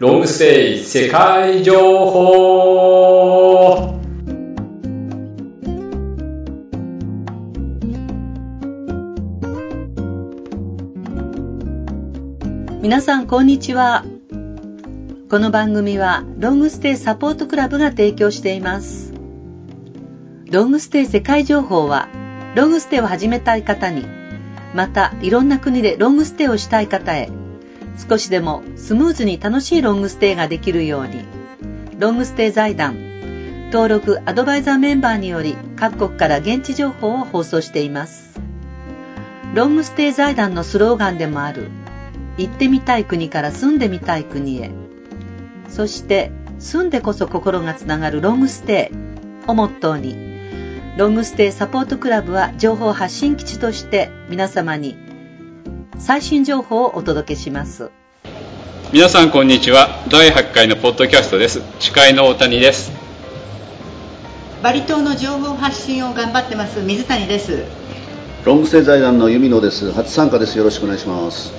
ロングステイ世界情報。皆さんこんにちは。この番組はロングステイサポートクラブが提供しています。ロングステイ世界情報はロングステイを始めたい方にまたいろんな国でロングステイをしたい方へ少しでもスムーズに楽しいロングステイができるように。ロングステイ財団。登録アドバイザーメンバーにより各国から現地情報を放送しています。ロングステイ財団のスローガンでもある行ってみたい国から住んでみたい国へ。そして住んでこそ心がつながるロングステイ。をモットーにロングステイサポートクラブは情報発信基地として皆様に最新情報をお届けします。皆さんこんにちは。第8回のポッドキャストです。司会の大谷です。バリ島の情報発信を頑張ってます。水谷です。ロングステイ財団の弓野です。初参加です。よろしくお願いします。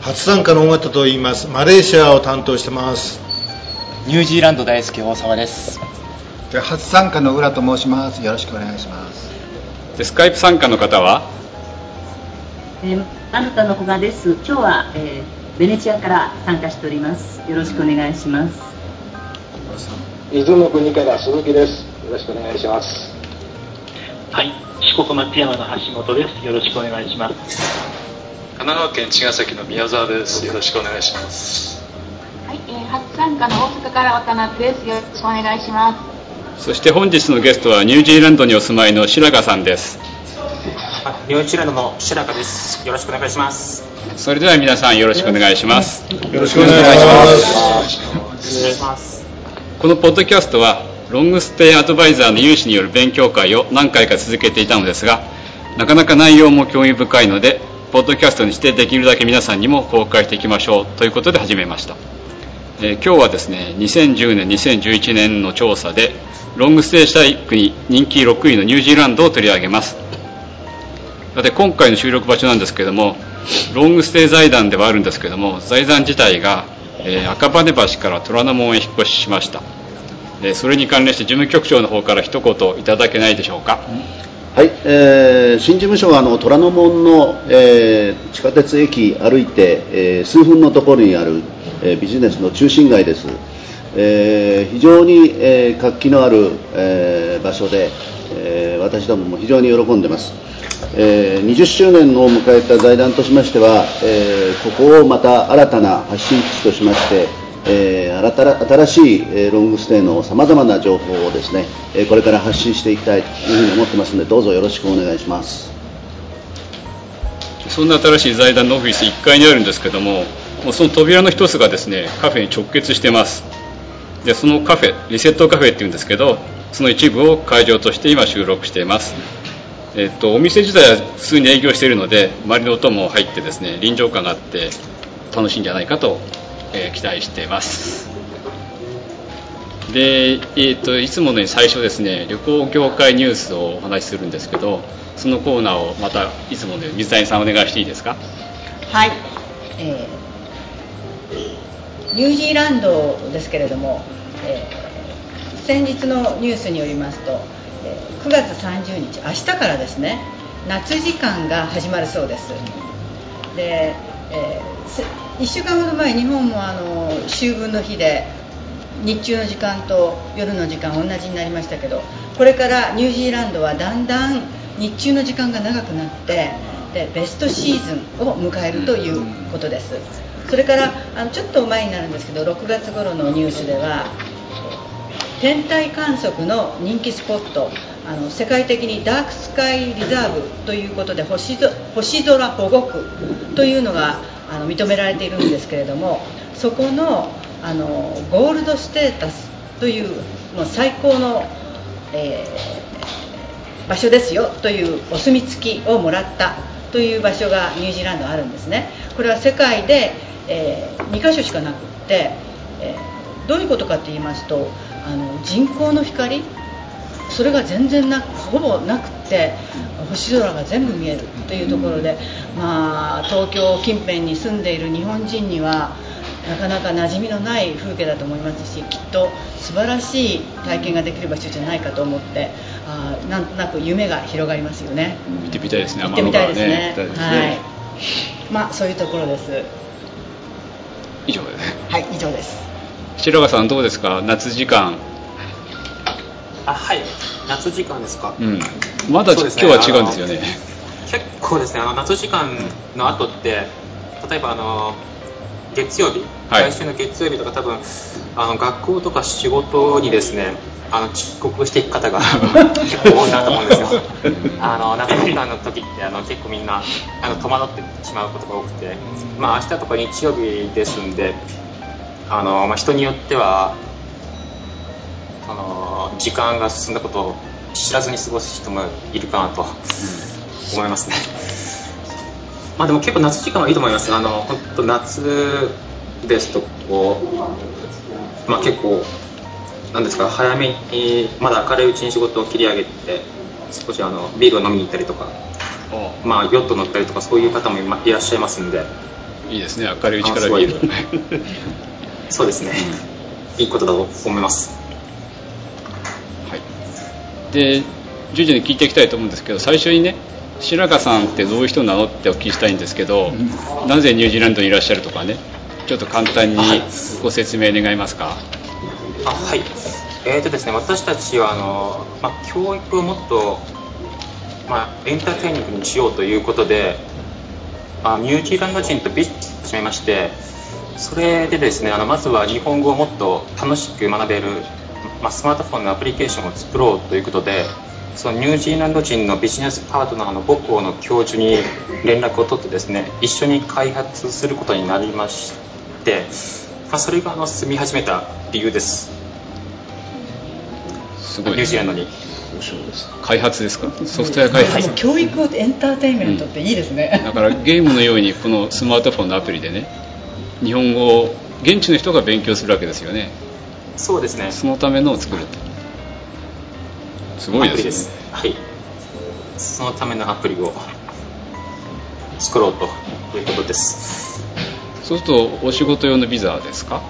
初参加の尾形と言います。マレーシアを担当してます。ニュージーランド大好き大沢です。初参加の浦と申します。よろしくお願いします。でスカイプ参加の方は？えー、あなたの古賀です。今日は、えー、ベネチアから参加しております。よろしくお願いします。伊豆の国から鈴木です。よろしくお願いします。はい。四国松山の橋本です。よろしくお願いします。神奈川県茅ヶ崎の宮沢です。よろしくお願いします。はい、えー、初参加の大阪から渡辺です。よろしくお願いします。そして本日のゲストはニュージーランドにお住まいの白川さんですニュージーランドの白川です。よろしくお願いします。それでは皆さんよろしくお願いします。よろしくお願いします。このポッドキャストはロングステイアドバイザーの有志による勉強会を何回か続けていたのですがなかなか内容も興味深いのでポッドキャストにしてできるだけ皆さんにも公開していきましょうということで始めました、えー、今日はですね2010年2011年の調査でロングステイしたい国人気6位のニュージーランドを取り上げますさて今回の収録場所なんですけどもロングステイ財団ではあるんですけども財団自体が、えー、赤羽橋から虎ノ門へ引っ越ししました。えそれに関連して事務局長の方から一言いただけないでしょうか、はい、えー、新事務所はあの虎ノ門の、えー、地下鉄駅歩いて、えー、数分のところにある、えビジネスの中心街です、え非常に、え活気のある、え場所で、え私どもも非常に喜んでます、え20周年を迎えた財団としましては、えここをまた新たな発信基地としましてえー、新しい、え、ロングステイのさまざまな情報をですね、え、これから発信していきたいというふうに思ってますのでどうぞよろしくお願いします。そんな新しい財団のオフィス1階にあるんですけどももうその扉の一つがですねカフェに直結してます。でそのカフェリセットカフェっていうんですけどその一部を会場として今収録しています。えっと、お店自体は普通に営業しているので周りの音も入ってですね臨場感があって楽しいんじゃないかとえー、期待してます。で、えーと、いつものように最初ですね旅行業界ニュースをお話しするんですけどそのコーナーをまたいつものように水谷さんお願いしていいですか？はい、えー、ニュージーランドですけれども、えー、先日のニュースによりますと、9月30日明日からですね夏時間が始まるそうです。で、えー1週間ほど前日本もあの秋分の日で日中の時間と夜の時間同じになりましたけどこれからニュージーランドはだんだん日中の時間が長くなってでベストシーズンを迎えるということです。それからあのちょっと前になるんですけど6月頃のニュースでは天体観測の人気スポットあの世界的にダークスカイリザーブということで星星空保護区というのがあの認められているんですけれどもそこのあのゴールドステータスというもう最高の、えー、場所ですよというお墨付きをもらったという場所がニュージーランドあるんですね。これは世界で、えー、2カ所しかなくって、えー、どういうことかと言いますとあの人工の光？それが全然なほぼなくて星空が全部見えるというところで、まあ、東京近辺に住んでいる日本人にはなかなか馴染みのない風景だと思いますしきっと素晴らしい体験ができる場所じゃないかと思ってあなんとなく夢が広がりますよね。行ってみたいですね行ってみたいですね。天の川はいまあそういうところです。以上ですはい以上です白川さんどうですか？夏時間。あはい。夏時間ですか？うん。まだ、ね。今日は違うんですよね。結構ですね。あの夏時間の後って例えばあの月曜日、はい。来週の月曜日とか多分あの学校とか仕事にですねあの遅刻していく方が結 構多いなと思うんですよ。あの夏時間の時ってあの結構みんなあの戸惑ってしまうことが多くて、まあ明日とか日曜日ですんであの、まあ、人によってはその時間が進んだことを知らずに過ごす人もいるかなと思いますね。まあでも結構夏時間はいいと思います。あの本当夏ですとこうまあ結構なんですか早めにまだ明るいうちに仕事を切り上げて少しあのビールを飲みに行ったりとか、まあヨット乗ったりとかそういう方もいらっしゃいますんで。いいですね明るいうちからビールそうですね。いいことだと思います。で徐々に聞いていきたいと思うんですけど最初にね白川さんってどういう人なのってお聞きしたいんですけど、なぜニュージーランドにいらっしゃるとかねちょっと簡単にご説明願えますか、あはい、えーとですね、私たちはあの、まあ、教育をもっと、まあ、エンターテイニングにしようということで、あニュージーランド人とビジネスを始めましてそれでですねあのまずは日本語をもっと楽しく学べる、まあ、スマートフォンのアプリケーションを作ろうということでそのニュージーランド人のビジネスパートナーの母校の教授に連絡を取ってですね一緒に開発することになりまして、まあ、それがあの進み始めた理由です。すごい。ニュージーランドに。開発ですか？ソフトウェア開発、はい。教育をエンターテインメントっていいですね、だからゲームのようにこのスマートフォンのアプリでね日本語を現地の人が勉強するわけですよね。そうですね。そのためのを作るすごいですね。はい。そのためのアプリを 作ろうということです。そうするとお仕事用のビザですか？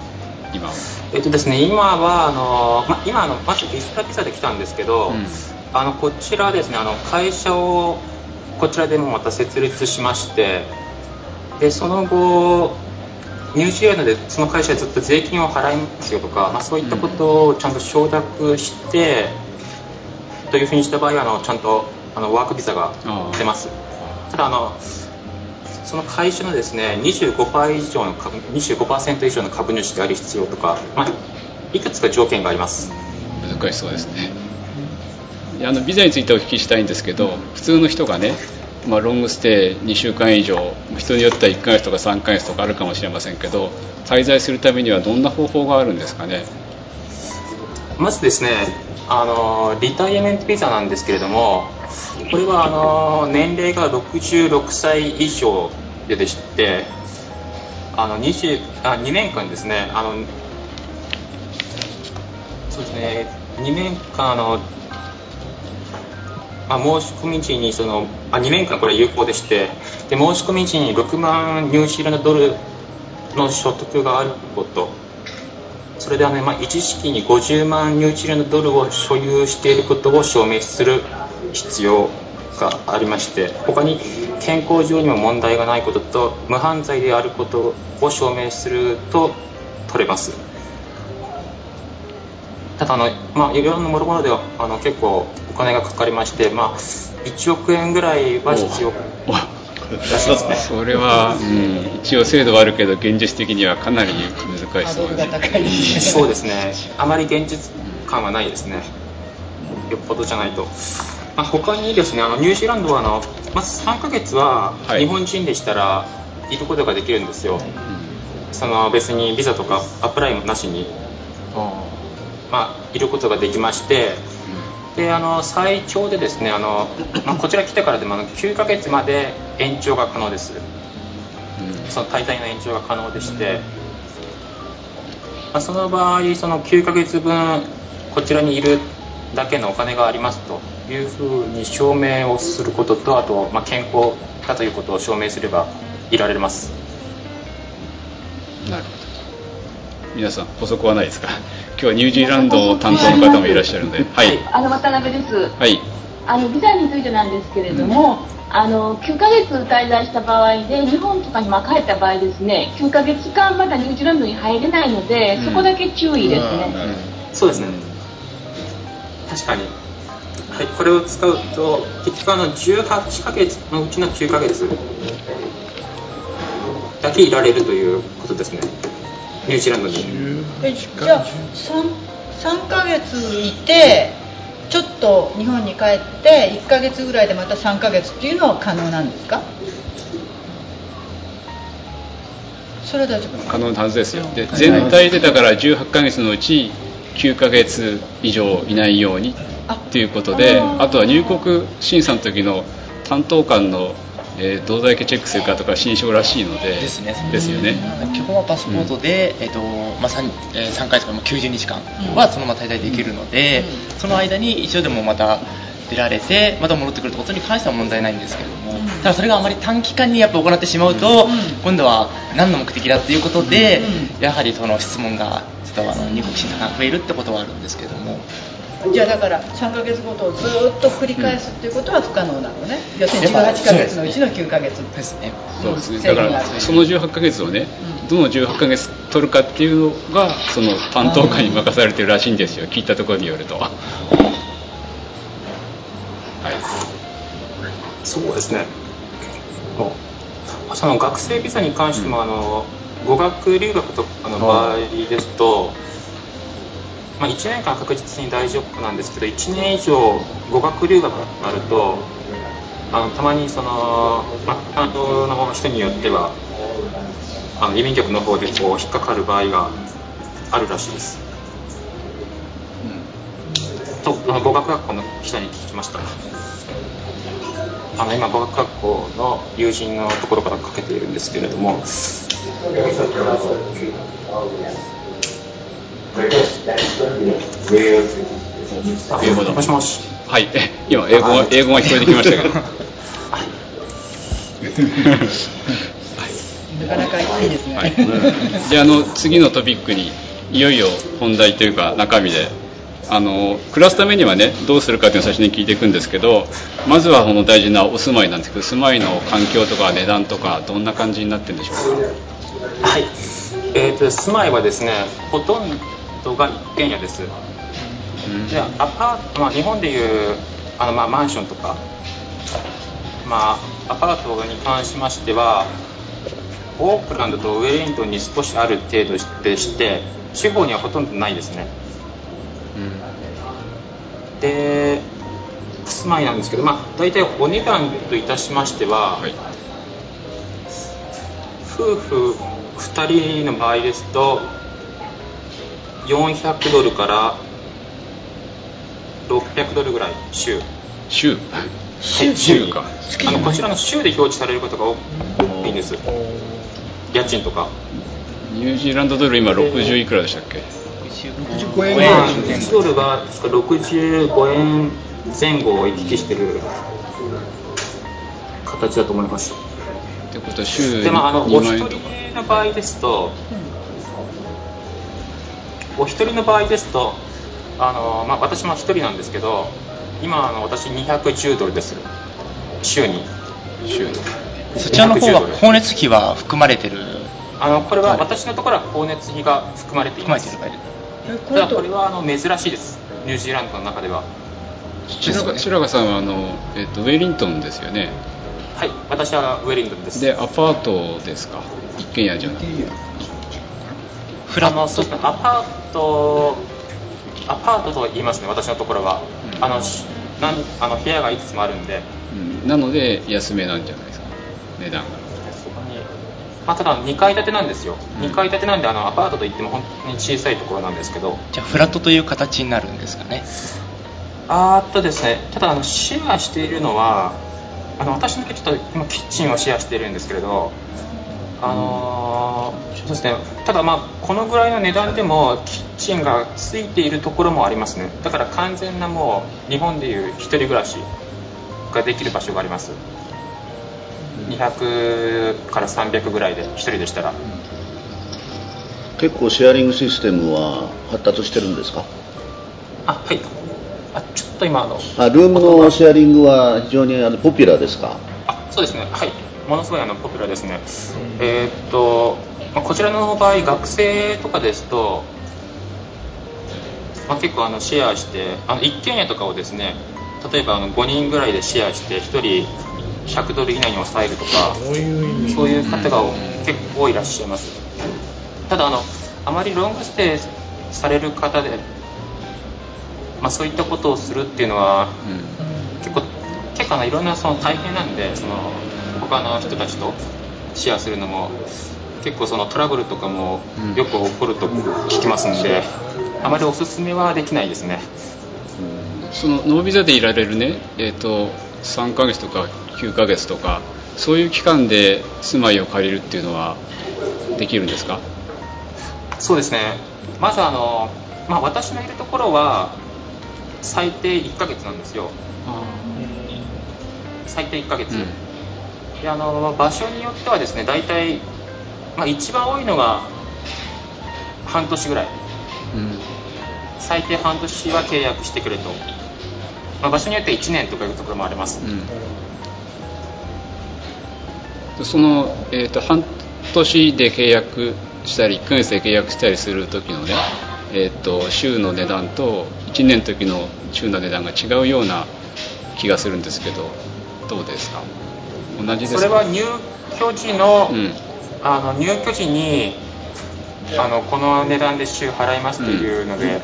今は。えっとですね今はあの、ま、今あのまずビスタビザで来たんですけど、あのこちらですねあの会社をこちらでもまた設立しましてでその後ニュージーランドでその会社でずっと税金を払いますよとか、まあ、そういったことをちゃんと承諾して、というふうにした場合はあのちゃんとあのワークビザが出ます。ただあのその会社のですね25%以上の株25%以上の株主である必要とか、まあ、いくつか条件があります。難しそうですね。いやあのビザについてお聞きしたいんですけど普通の人がね、まあ、ロングステイ2週間以上人によっては1ヶ月とか3ヶ月とかあるかもしれませんけど滞在するためにはどんな方法があるんですかね？まずですねあのリタイアメントビザなんですけれどもこれはあの年齢が66歳以上ででしてあの20あ2年間ですねあのそうですね2年間あの、まあ、申し込み時にそのあ2年間これ有効でしてで申し込み時に6万ニュージーランドドルの所得があること。それではね、まあ、一時期に50万ニュージーランドドルを所有していることを証明する必要がありまして他に健康上にも問題がないことと無犯罪であることを証明すると取れます。あの、まあ、いろんなもろもろではあの結構お金がかかりまして、まあ、1億円ぐらいは必要らしいですね。それは、うん、一応制度はあるけど現実的にはかなり難しそうですそうですね。あまり現実感はないですね。よっぽどじゃないと、まあ、他にですねあのニュージーランドはあのまず3ヶ月は日本人でしたらいることができるんですよ、その別にビザとかアプライもなしに、まあ、いることができましてであの最長でですねあの、まあ、こちら来てからでもあの9ヶ月まで延長が可能です、その滞在の延長が可能でして、まあ、その場合その9ヶ月分こちらにいるだけのお金がありますというふうに証明をすることとあと、まあ、健康だということを証明すればいられます。なるほ皆さん補足はないですか？今日はニュージーランド担当の方もいらっしゃるので。はい。あの渡辺です。はい。あのビザについてなんですけれども、あの9ヶ月滞在した場合で日本とかにまあ帰った場合ですね9ヶ月間まだニュージーランドに入れないので、そこだけ注意ですね、そうですね。確かに。はいこれを使うと結局あの18ヶ月のうちの9ヶ月だけいられるということですねニュージーランドに。えじゃあ 3, 3ヶ月いてちょっと日本に帰って1ヶ月ぐらいでまた3ヶ月っていうのは可能なんですか？それは大丈夫。可能なはずですよ。で全体でだから18ヶ月のうち9ヶ月以上いないようにっていうことであとは入国審査の時の担当官の、えー、どれだけチェックするかとか新証らしいので。ですね。ですよね。基本はパスポートで、えーとまあ 3, えー、3回とか90日間はそのまま滞在できるので、その間に一応でもまた出られてまた戻ってくることに関しては問題ないんですけれども、ただそれがあまり短期間にやっぱ行ってしまうと、今度は何の目的だっていうことで、やはりその質問がちょっとあの入国審査が増えるってことはあるんですけれども。じゃあだから3ヶ月ごとをずっと繰り返すっていうことは不可能なのね、要するに18ヶ月のうちの9ヶ月。ですねそうです。ねだからその18ヶ月をね、どの18ヶ月取るかっていうのがその担当官に任されてるらしいんですよ。聞いたところによると。はい。そうですね。その学生ビザに関しても、あの語学留学とかの場合ですと、まあ、1年間確実に大丈夫なんですけど1年以上語学留学があるとあのたまにその、まあ、担当の人によってはあの移民局の方でこう引っかかる場合があるらしいです。と語学学校の人に聞きました。あの今語学学校の友人のところからかけているんですけれども。英語だ。もしもし。はい。今英語が英語が聞こえてきましたけど。なかなかいいですね、はい、じゃああの次のトピックにいよいよ本題というか中身で。あの暮らすためにはねどうするかっていうのを最初に聞いていくんですけどまずはこの大事なお住まいなんですけど住まいの環境とか値段とかどんな感じになってるんでしょうか？はい。えーと、と住まいはですねほとんどが一軒家です、うん、でアパート、まあ、日本でいうあの、まあ、マンションとか、まあ、アパートに関しましてはオークランドとウェリントンに少しある程度でして地方にはほとんどないですね、うん、で住まいなんですけど、まあ、大体お値段といたしましては、はい、夫婦2人の場合ですと400ドルから600ドルぐらい週。週。週。週か。あのこちらの週で表示されることが多いんです。家賃とか。ニュージーランドドル今60いくらでしたっけ？65円。1ドルが65円前後を行き来してる形だと思います。ってことは週で、まあ、あのお一人の場合ですと、お一人の場合ですとあの、まあ、私も一人なんですけど今あの私210ドルです。週に。週に。そちらの方は光熱費は含まれてる？あのこれは私のところは光熱費が含まれています。含まれてる。ただこれはあの珍しいです。ニュージーランドの中では。白川さんはあの、えっと、ウェリントンですよね。はい。私はウェリントンです。でアパートですか？一軒家じゃなくてフラのそうですねアパートアパートと言いますね私のところは、うん、あのなんあの部屋がいくつもあるんで、うん、なので安めなんじゃないですか値段が。そこに、まあ、ただ2階建てなんですよ、うん、2階建てなんであのアパートといっても本当に小さいところなんですけど。じゃあフラットという形になるんですかね。あっとですね。ただあのシェアしているのはあの私のちょっと今キッチンをシェアしているんですけれどあのー、そうですね。ただまあこのぐらいの値段でもキッチンがついているところもありますね。だから完全なもう日本でいう一人暮らしができる場所があります。200から300ぐらいで1人でしたら。結構シェアリングシステムは発達してるんですか？あはい。あちょっと今あのあルームのシェアリングは非常にあのポピュラーですか？あそうですね。はい。ものすごいあのポピュラーですね、えー、っと、まあ、こちらの場合学生とかですと、まあ、結構あのシェアしてあの一軒家とかをですね例えばあの5人ぐらいでシェアして1人100ドル以内に抑えるとかそういう方が結構いらっしゃいます。ただあのあまりロングステイされる方で、まあ、そういったことをするっていうのは、うん、結構結構いろんなその大変なんでその他の人たちとシェアするのも結構そのトラブルとかもよく起こると聞きますんで、う。ん、あまりおすすめはできないですね、うん、そのノービザでいられるね、えーと、と3ヶ月とか9ヶ月とかそういう期間で住まいを借りるっていうのはできるんですか？そうですね。まずあの、まあ、私のいるところは最低1ヶ月なんですよ最低1ヶ月、うん、であの場所によってはですね大体、まあ、一番多いのが半年ぐらい、うん、最低半年は契約してくれと、まあ、場所によっては1年とかいうところもあります、うん、その、えーと半年で契約したり1ヶ月で契約したりする時のね、えーと、週の値段と1年の時の週の値段が違うような気がするんですけどどうですか？同じですか？それは入居時のうん、あの入居時にあのこの値段で週払いますっていうので、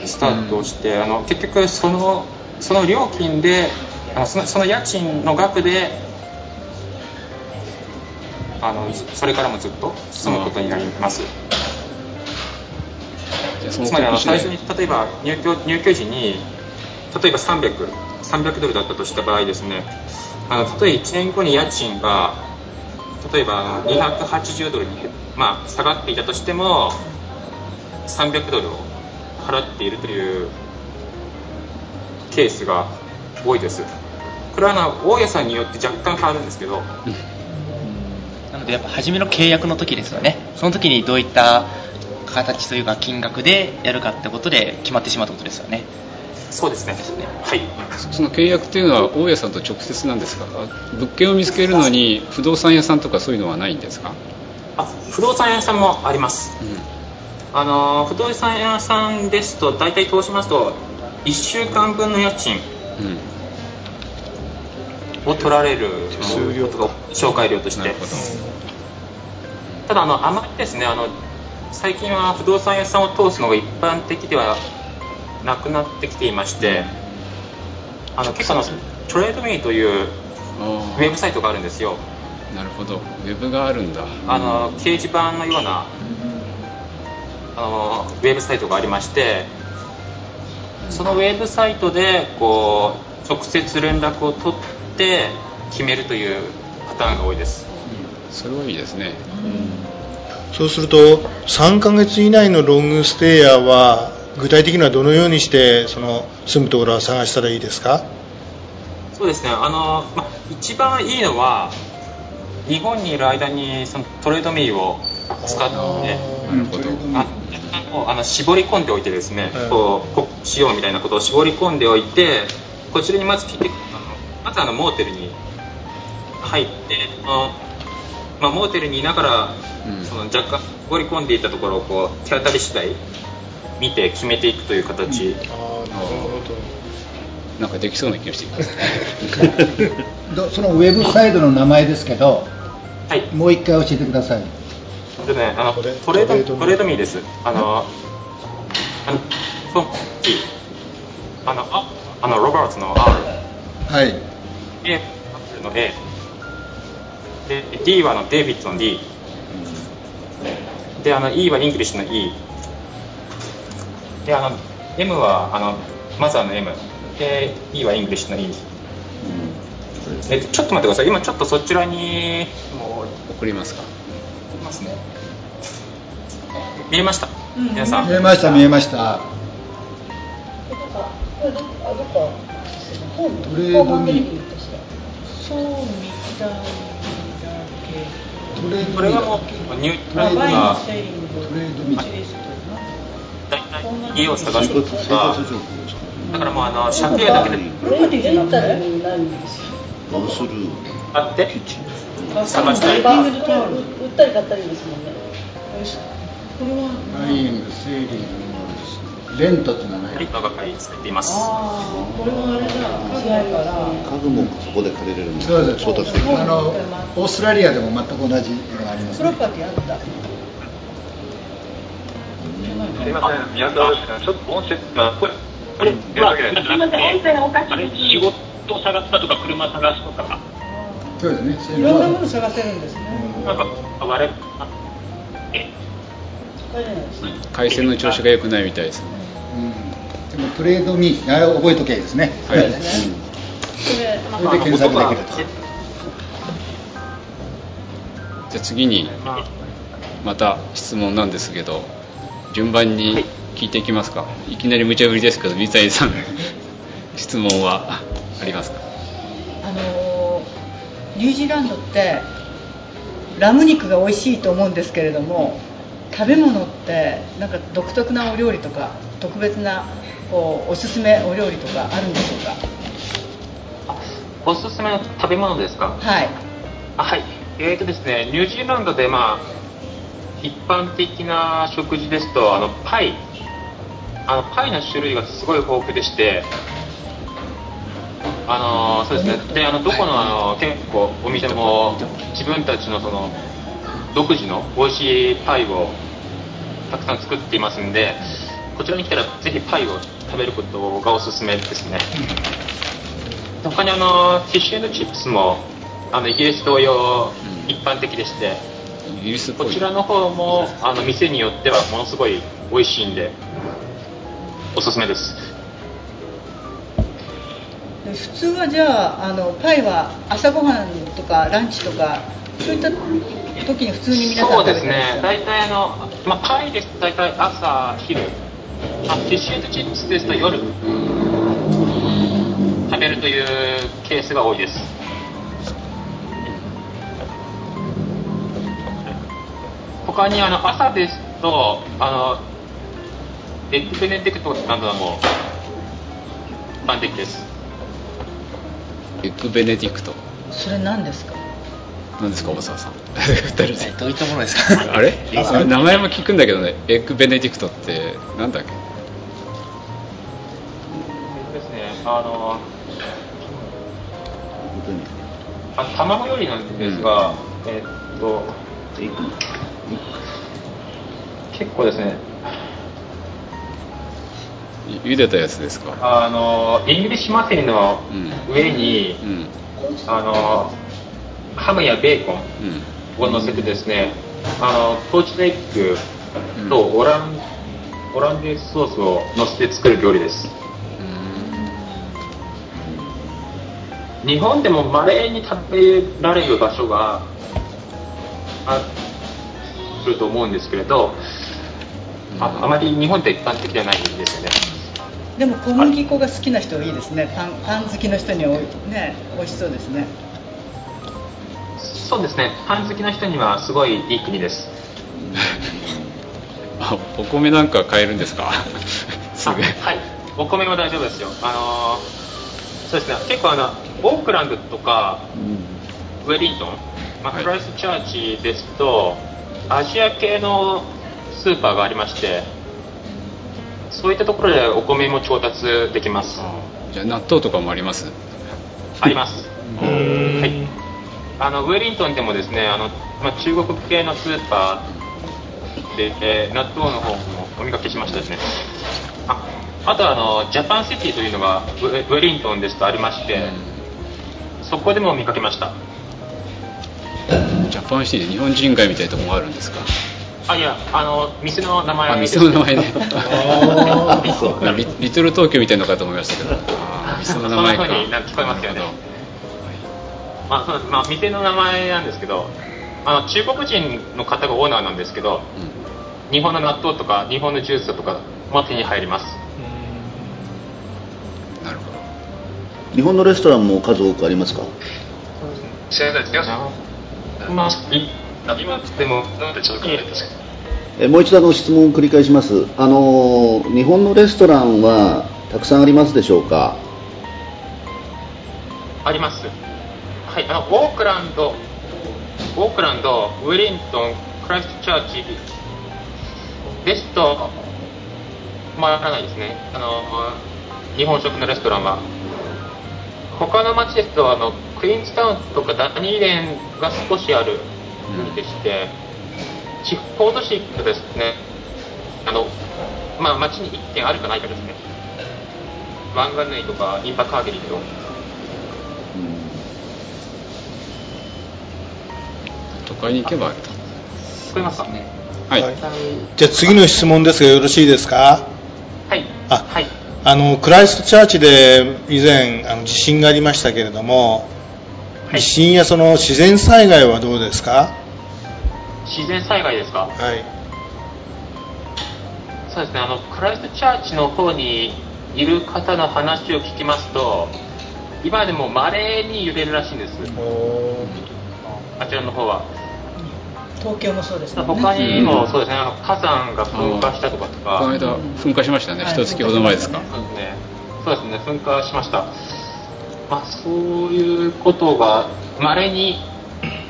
うん、スタートして、うん、あの結局そのその料金であのそのその家賃の額であのそれからもずっと進むことになります。つまりあの最初に例えば入居入居時に例えば300 300ドルだったとした場合ですねあの例えば1年後に家賃が例えば280ドルに、まあ、下がっていたとしても300ドルを払っているというケースが多いです。これはあの大家さんによって若干変わるんですけど。なのでやっぱ初めの契約の時ですよね。その時にどういった形というか金額でやるかってことで決まってしまうってことですよね。そうですね。はい。その契約っていうのは大家さんと直接なんですか？物件を見つけるのに不動産屋さんとかそういうのはないんですか？あ不動産屋さんもあります、うん、あの不動産屋さんですと大体通しますと1週間分の家賃、うん。を取られる紹介料として。ただあのあまりですねあの最近は不動産屋さんを通すのが一般的ではなくなってきていましてあの結構のトレードミーというウェブサイトがあるんですよ。なるほど。ウェブがあるんだ。あの掲示板のようなあのウェブサイトがありましてそのウェブサイトでこう直接連絡を取って決めるというパターンが多いです、それはいいですね、うん、そうすると3ヶ月以内のロングステイヤーは具体的にはどのようにしてその住むところは探したらいいですか？そうですね。あの、ま、一番いいのは日本にいる間にそのトレードミーを使ってなるほどあの絞り込んでおいてですね、こう塩みたいなことを絞り込んでおいてこちらにまず来てまずあのモーテルに入ってまあ、モーテルにいながら、うん、その若干絞り込んでいたところをこう手当たり次第見て決めていくという形、うん、ああなるほど。なんかできそうな気がしてきます。そのウェブサイトの名前ですけど、はい、もう一回教えてください。でねあの Trade Trade Me です。あのあのあのああのロバーツの R はい。A の A で D はのデイビッドの D であの E は English の E であの M はあのマザーの M で E はイングリッシュの E、えちょっと待ってください。今ちょっとそちらにもう送りますか？送りますね。見えました、うん、皆さん。見えました見えました。トレードミーそうみたいだけどトこれはもうニュートラルが大体家を探すとかだからもうあの借家だけでどうするあって探したり売ったり買ったりですもんね。これはバイングセーリングレントって名前リットが書いています。これはあれだ。違うから家具もそこで借りれるんです。そうあのオーストラリアでも全く同じのがあります、プロパティあったすいません、宮沢ですが、ちょっと音声が、これ、これ、すいません、あれ、仕事探すだとか、車探すとか。そうですね。いろんなもの探せるんですね。なんか、我々、え、回線の調子が良くないみたいです。うんでもトレードミー、あ覚えとけですね。はいうんそれで検索できると。じゃあ次にまた質問なんですけど順番に聞いていきますか、い、きなり無茶ぶりですけど水谷さん 質問はありますか？あのーニュージーランドってラム肉が美味しいと思うんですけれども食べ物ってなんか独特なお料理とか特別なこうおすすめお料理とかあるんでしょうか？おすすめの食べ物ですか？はい。あはい。えーとですねニュージーランドでまあ一般的な食事ですとあのパイ。あのパイの種類がすごい豊富でしてあのそうですね。であのどこのあの結構お店も自分たちのその独自の美味しいパイをたくさん作っていますんでこちらに来たらぜひパイを食べることがおすすめですね。他にあのフィッシュチップスもあのイギリス同様一般的でして、こちらの方もあの店によってはものすごい美味しいんでおすすめです。で普通はじゃああのパイは朝ごはんとかランチとかそういった時に普通に皆さんそう食べてる？ですね。大体あの、まあ、パイです。と大体朝昼。あフィッシュチップスですと夜食べるというケースが多いです他にあの朝ですとあのエッグベネディクトなども一般的です。エッグベネディクト。それ何ですか？何ですか大沢さん。二人でどういったものですか？あれ？あ名前も聞くんだけどね。エッグベネディクトってなんだっけ？ですねあのあ卵料理なんですが、えーっと結構ですね。ゆ茹でたやつですか？あのイングリッシュマフィンの上に、あのハムやベーコンを乗せてですね、あのポーチドエッグとオラン,、オランデーズソースを乗せて作る料理です、日本でも稀に食べられる場所があると思うんですけれどああまり日本って一般的ではないんですよね。でも小麦粉が好きな人はいいですね。パンパン好きの人にはおい。ね美味しそうですね。そうですね。パン好きな人にはすごいいい国です。あお米なんか買えるんですか？すぐはい。お米も大丈夫ですよ。あのーそうですね。結構あのオークランドとか、ウェリントン、まあクライストチャーチですとアジア系のスーパーがありましてそういったところでお米も調達できます。じゃあ納豆とかもあります？あります。はい。あのウェリントンでもですねあの、まあ、中国系のスーパーで、えー納豆の方もお見かけしましたですね。ああとあのジャパンシティというのがウェウェリントンですとありまして、そこでも見かけましたジャパンシティで日本人街みたいなとこもあるんですか？あいやあの店の名前。あです店の名前ね。リ リトル東京みたいなのかと思いましたけど。店の名前か。そんな風になんか聞こえますよね。まあそうまあ、店の名前なんですけどあの中国人の方がオーナーなんですけど、日本の納豆とか日本のジュースとかも手に入ります。日本のレストランも数多くありますか？まあ、い今でもなんでちょっとですかえもう一度あの質問を繰り返します。あの日本のレストランはたくさんありますでしょうか？あります。はいあのオークランドオークランドウェリントンクライストチャーチですと回らないですね。あの日本食のレストランは他の町ですとあのクイーンズタウンとかダニーレンが少しある国でして、地方都市がですね。あの、まあ、町に1軒あるかないかですね。ワンガンネイとかインパカーゲリと。都会に行けばあると。聞こえますか？ねはい。じゃあ次の質問ですがよろしいですか？はい。あはいあのクライストチャーチで以前あの地震がありましたけれども、地震やその自然災害はどうですか？自然災害ですか？はい。そうですね。あのクライストチャーチの方にいる方の話を聞きますと今でもまれに揺れるらしいんです。あちらの方は東京もそうですね。他にもそうですね。あの火山が噴火したとかとか。この間、噴火しましたね。一月ほど前ですか。そうですね。そうですね噴火しました。まあそういうことがまれに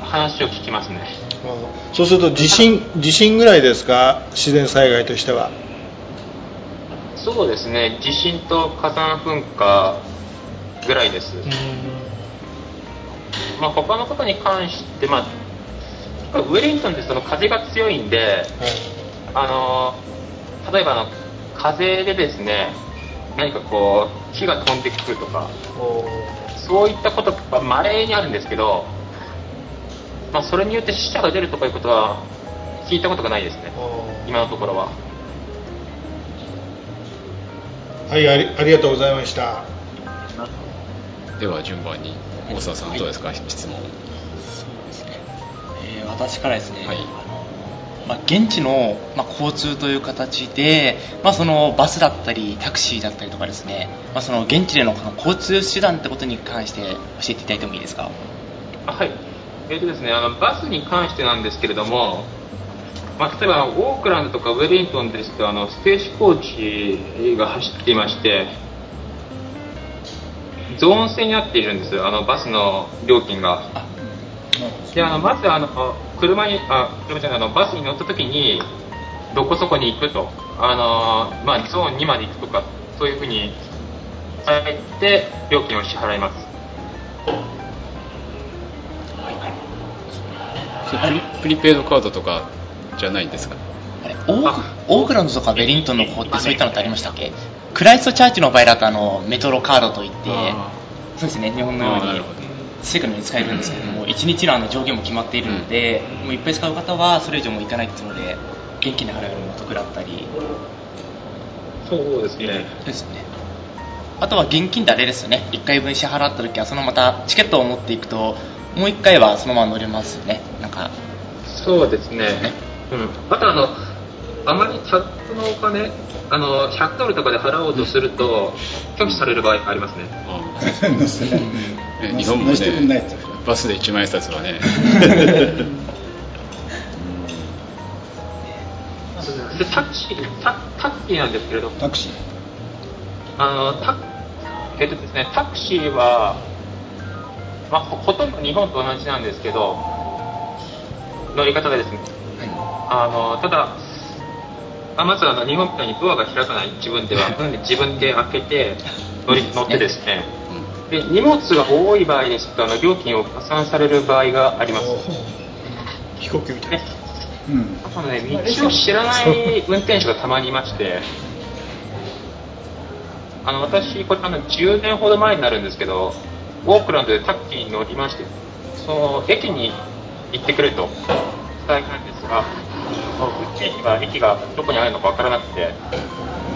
話を聞きますね。そうすると地震地震ぐらいですか？自然災害としては。そうですね。地震と火山噴火ぐらいです、まあ、他のことに関して、まあ、ウェリントンってその風が強いんで、あの例えばあの風でですね何かこう火が飛んでくるとかそういったことがまれにあるんですけど、まあ、それによって死者が出るとかいうことは聞いたことがないですね。今のところは。はいありありがとうございました。では順番に大沢さんどうですか、質問。えー私からですね、あのまあ、現地の、まあ、交通という形で、まあ、そのバスだったりタクシーだったりとかですね、まあ、その現地での交通手段ってことに関して教えていただいてもいいですか？あはい、えーとですね、あのバスに関してなんですけれども、まあ、例えばオークランドとかウェリントンですとあのステージコーチが走っていましてゾーン制になっているんですよあのバスの料金が。であのまずあの車にあ車じゃないあのバスに乗った時にどこそこに行くとあの、まあ、ゾーン2まで行くとかそういうふうに伝えて料金を支払います。プリプリペイドカードとかじゃないんですか？オークオークランドとかベリントンの方ってそういったのってありましたっけ？クライストチャーチの場合だとあのメトロカードといってそうですね日本のように世界のように使えるんですけども1日のあの上限も決まっているので、もういっぱい使う方はそれ以上もいかないっていうので現金で払うよりもお得だったり。そうですね。ですね。あとは現金であれですよね。1回分支払った時はそのまたチケットを持っていくともう1回はそのまま乗れますよね。なんか。そうですね。うん。あとあの、あまりキャップのお金、あの、100ドルとかで払おうとすると、拒否される場合がありますね。ね日本もね、バスで1万円札はね。で、タクシー、タタクシーなんですけれどタクシー？あの、タえっとですね、タクシーは、まあ、ほほとんど日本と同じなんですけど、乗り方がですね、あの、ただ、あまずあの日本みたいにドアが開かない自分では、自分で開けて乗り乗ってですね、で荷物が多い場合ですとあの料金を加算される場合があります。飛行機みたい。うん。あとね、道を知らない運転手がたまにいまして、あの私、これあの10年ほど前になるんですけど、オークランドでタクシーに乗りまして、その駅に行ってくれと伝えたんですが、運転手が駅がどこにあるのかわからなくて、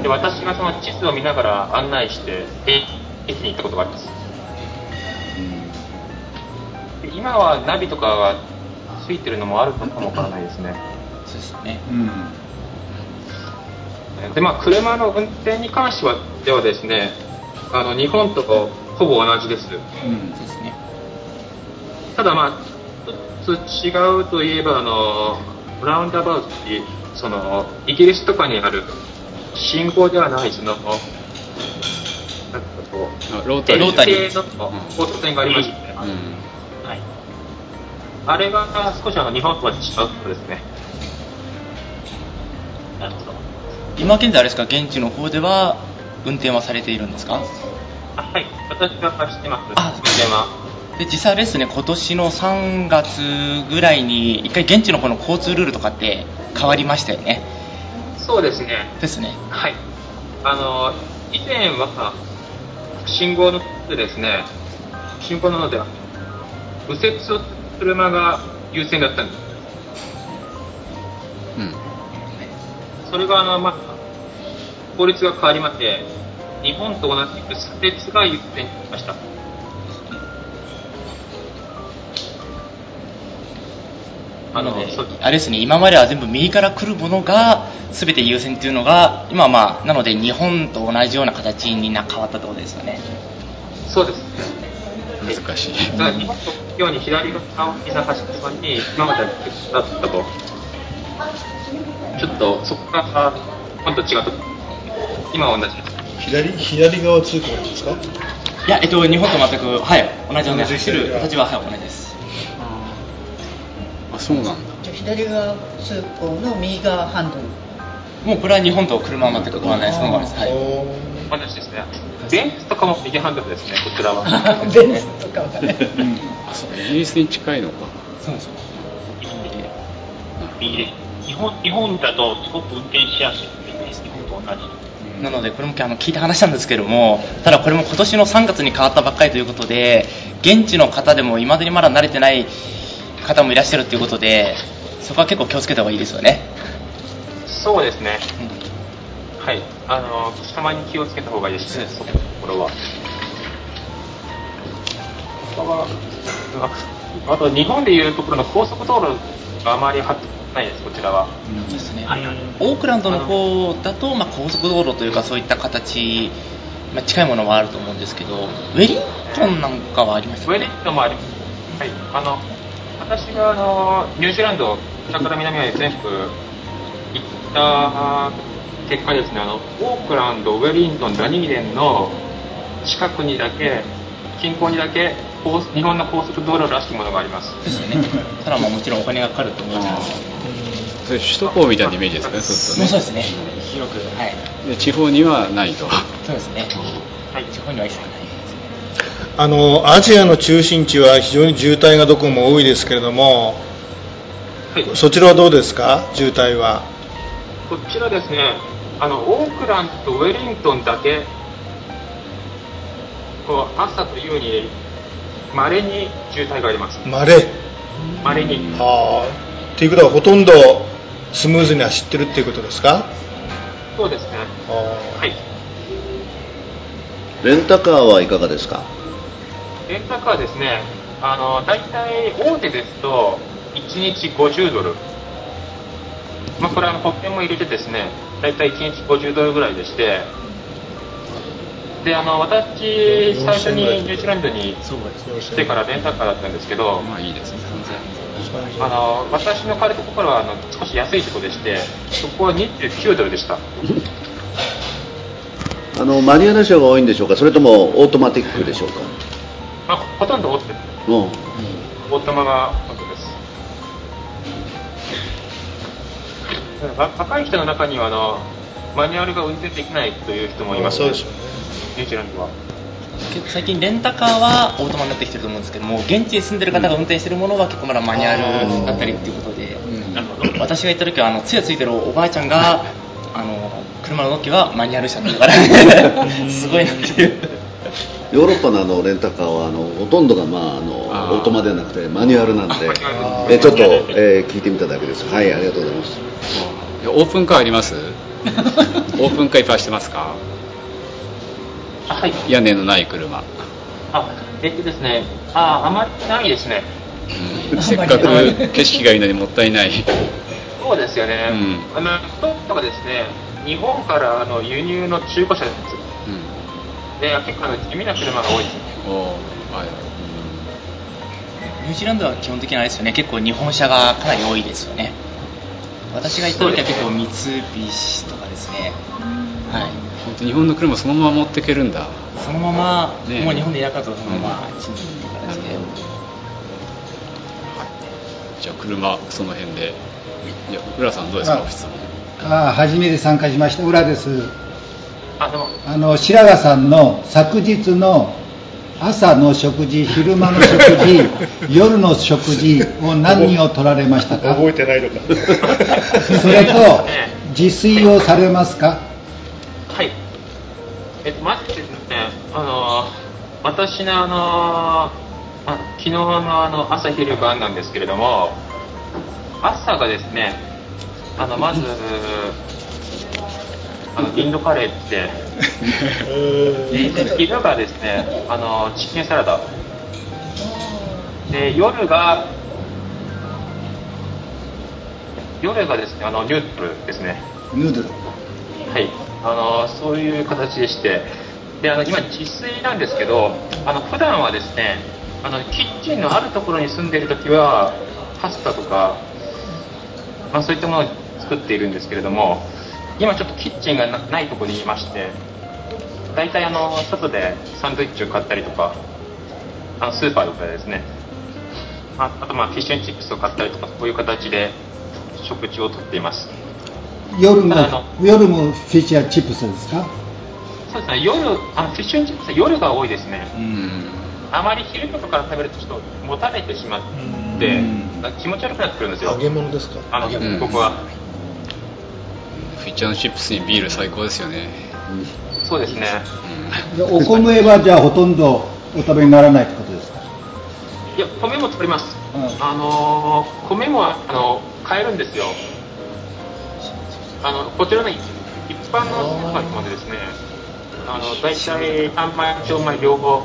で私がその地図を見ながら案内して、え駅に行ったことがあります。で今はナビとかがついてるのもあるのかもわからないですね。そうですね。でまあ、車の運転に関してはではですねあの日本とほぼ同じです、そうですね。ただ、まあ、一つ違うといえば、あの、ラウンドアバウトっていう、その、イギリスとかにある信号ではない、その、なんかこう、ロータリー。ロータリーの交差点がありまして、はい。あれが少しあの日本とは違うそうですね。なるほど。今現在あれですか、現地の方では運転はされているんですか？あはい、私が走ってます。あ、運転は。で実際ですね、今年の3月ぐらいに、一回現地の方の交通ルールとかって変わりましたよね。そうですね。ですね。はい。あの、以前は、信号のでですね、信号なので、右折をする車が優先だったんです。うん。それが、あの、まあ、法律が変わりまして、日本と同じく左折が優先になりました。なので、あれですね、今までは全部右から来るものが全て優先っていうのが、今はまあ、なので日本と同じような形にな変わったってことですよね。そうです。難しい。ように左側をみんな走ってるのに、今まではだったと。ちょっとそこが今度違った。今は同じです。左左側通行ですか？いや、えっと、日本と全く、はい、同じような走る形は、はい、同じです。あ、そうなんだ。じゃあ左側通行の右側ハンドル。もうこれは日本と車は全く変わらない、そのままです。はい。同じですね。ベンツとかも右ハンドルですね、こちらは。ベンツとかはね。あ、そう、イギリスに近いのか。そうです。右で日本日本だとすごく運転しやすいです、日本と同じ。なので、これもあの聞いた話なんですけども、ただこれも今年の3月に変わったばっかりということで、現地の方でもいまだにまだ慣れてない方もいらっしゃるということで、そこは結構気をつけた方がいいですよね。そうですね。はい。あの、貴様に気をつけた方がいいですね、そこのところは。あと日本でいうところの高速道路があまり発展ないです、こちらは。ですね。オークランドの方だと、まあ、高速道路というかそういった形、まあ、近いものもあると思うんですけど、ウェリントンなんかはありましたウェリントンもあります。はい。あの、私があの、ニュージーランド、北から南まで全部行った結果ですね、あの、オークランド、ウェリントン、ダニーデンの近くにだけ、近郊にだけ、高日本の高速道路らしきものがあります。ですよね。ただまあもちろんお金がかかると思いますそれ首都高みたいなイメージですかね、そうするとね。そうですね。広く、はい。で地方にはないと。そうですね。はい。地方には一切ない。あのアジアの中心地は非常に渋滞がどこも多いですけれども、そちらはどうですか、渋滞は。こちらですね、あの、オークランドとウェリントンだけ、こう、朝というに、稀に渋滞があります。まれ。稀に。はあ。っていうことはほとんどスムーズに走ってるっていうことですか？そうですね。はい。レンタカーはいかがですか？レンタカーですね、あの、大体大手ですと、1日50ドル。まあ、これあの保険も入れてですね、大体1日50ドルぐらいでして、で、あの、私、最初にニュージーランドに来てからレンタカーだったんですけど、まあいいですね、あの、私の借りたところは、あの、少し安いところでして、そこは29ドルでした。あのマニュアル車が多いんでしょうか、それともオートマティックでしょうか？まあ、ほとんどオートうん。オートマが若い人の中にはあのマニュアルが運転できないという人もいます、そうですよね。ニュージーランドは。最近レンタカーはオートマになってきてると思うんですけども現地に住んでる方が運転してるものは結構まだマニュアルだったりっていうことで、私が行った時はあの杖ついてるおばあちゃんがあの車の時はマニュアル車って言うからすごいなっていう。ヨーロッパのあのレンタカーはあのほとんどが、まあ、あのオートマではなくてマニュアルなんで、えちょっと、えー聞いてみただけです。はい、ありがとうございます。オープンカーあります？オープンカーいっぱいしてますか？あはい。屋根のない車。あ、えっとですね、あ、あまりないですね。せっかく景色がいいのにもったいない。そうですよね。あの、ほとんどがですね、日本からあの輸入の中古車です。で、結構あの地味な車が多いです。おはいニュージーランドは基本的にあれですよね結構日本車がかなり多いですよね私が行った時は結構三菱とかですね。はい。本当日本の車そのまま持っていけるんだ。そのまま、ね。もう日本で焼かずそのままチンって形で、じゃあ車その辺で。いや浦さんどうですか？あ質問ああ初めて参加しました。浦です。あの白髪さんの昨日の朝の食事昼間の食事 夜の食事を何人を取られましたか？覚えてないのか。それと自炊をされますか？はい。えっと、まずですね、あの、私のあの、あ昨日のあの、朝昼晩なんですけれども、朝がですね、あの、まず、あの、インドカレーって、で昼がですね、あの、チキンサラダ。で、夜が、夜がですね、あの、ニュードルですね。ヌードルはい、あのそういう形でして、であの今、自炊なんですけど、あの普段はですねあのキッチンのあるところに住んでいるときは、パスタとか、まあ、そういったものを作っているんですけれども、今ちょっとキッチンがなないところにいまして、大体あの外でサンドイッチを買ったりとか、あのスーパーとかでですね、ああとまあフィッシュチップスを買ったりとか、こういう形で食事をとっています。夜も夜もフィッシュやチップスですか？そうですね、夜、あのフィッシュチップスは夜が多いですね。あまり昼とかから食べるとちょっともたれてしまって、気持ち悪くなってくるんですよ。揚げ物ですか？あの、うん僕は。フィッチャーチップスにビール最高ですよね。そうですね。でお米はじゃあほとんどお食べにならないってことですか？いや、米も作ります。うん。あのー米も、あの買えるんですよ。あの、こちらの一般のスーパーまでですね、あの、大体3枚、4枚両方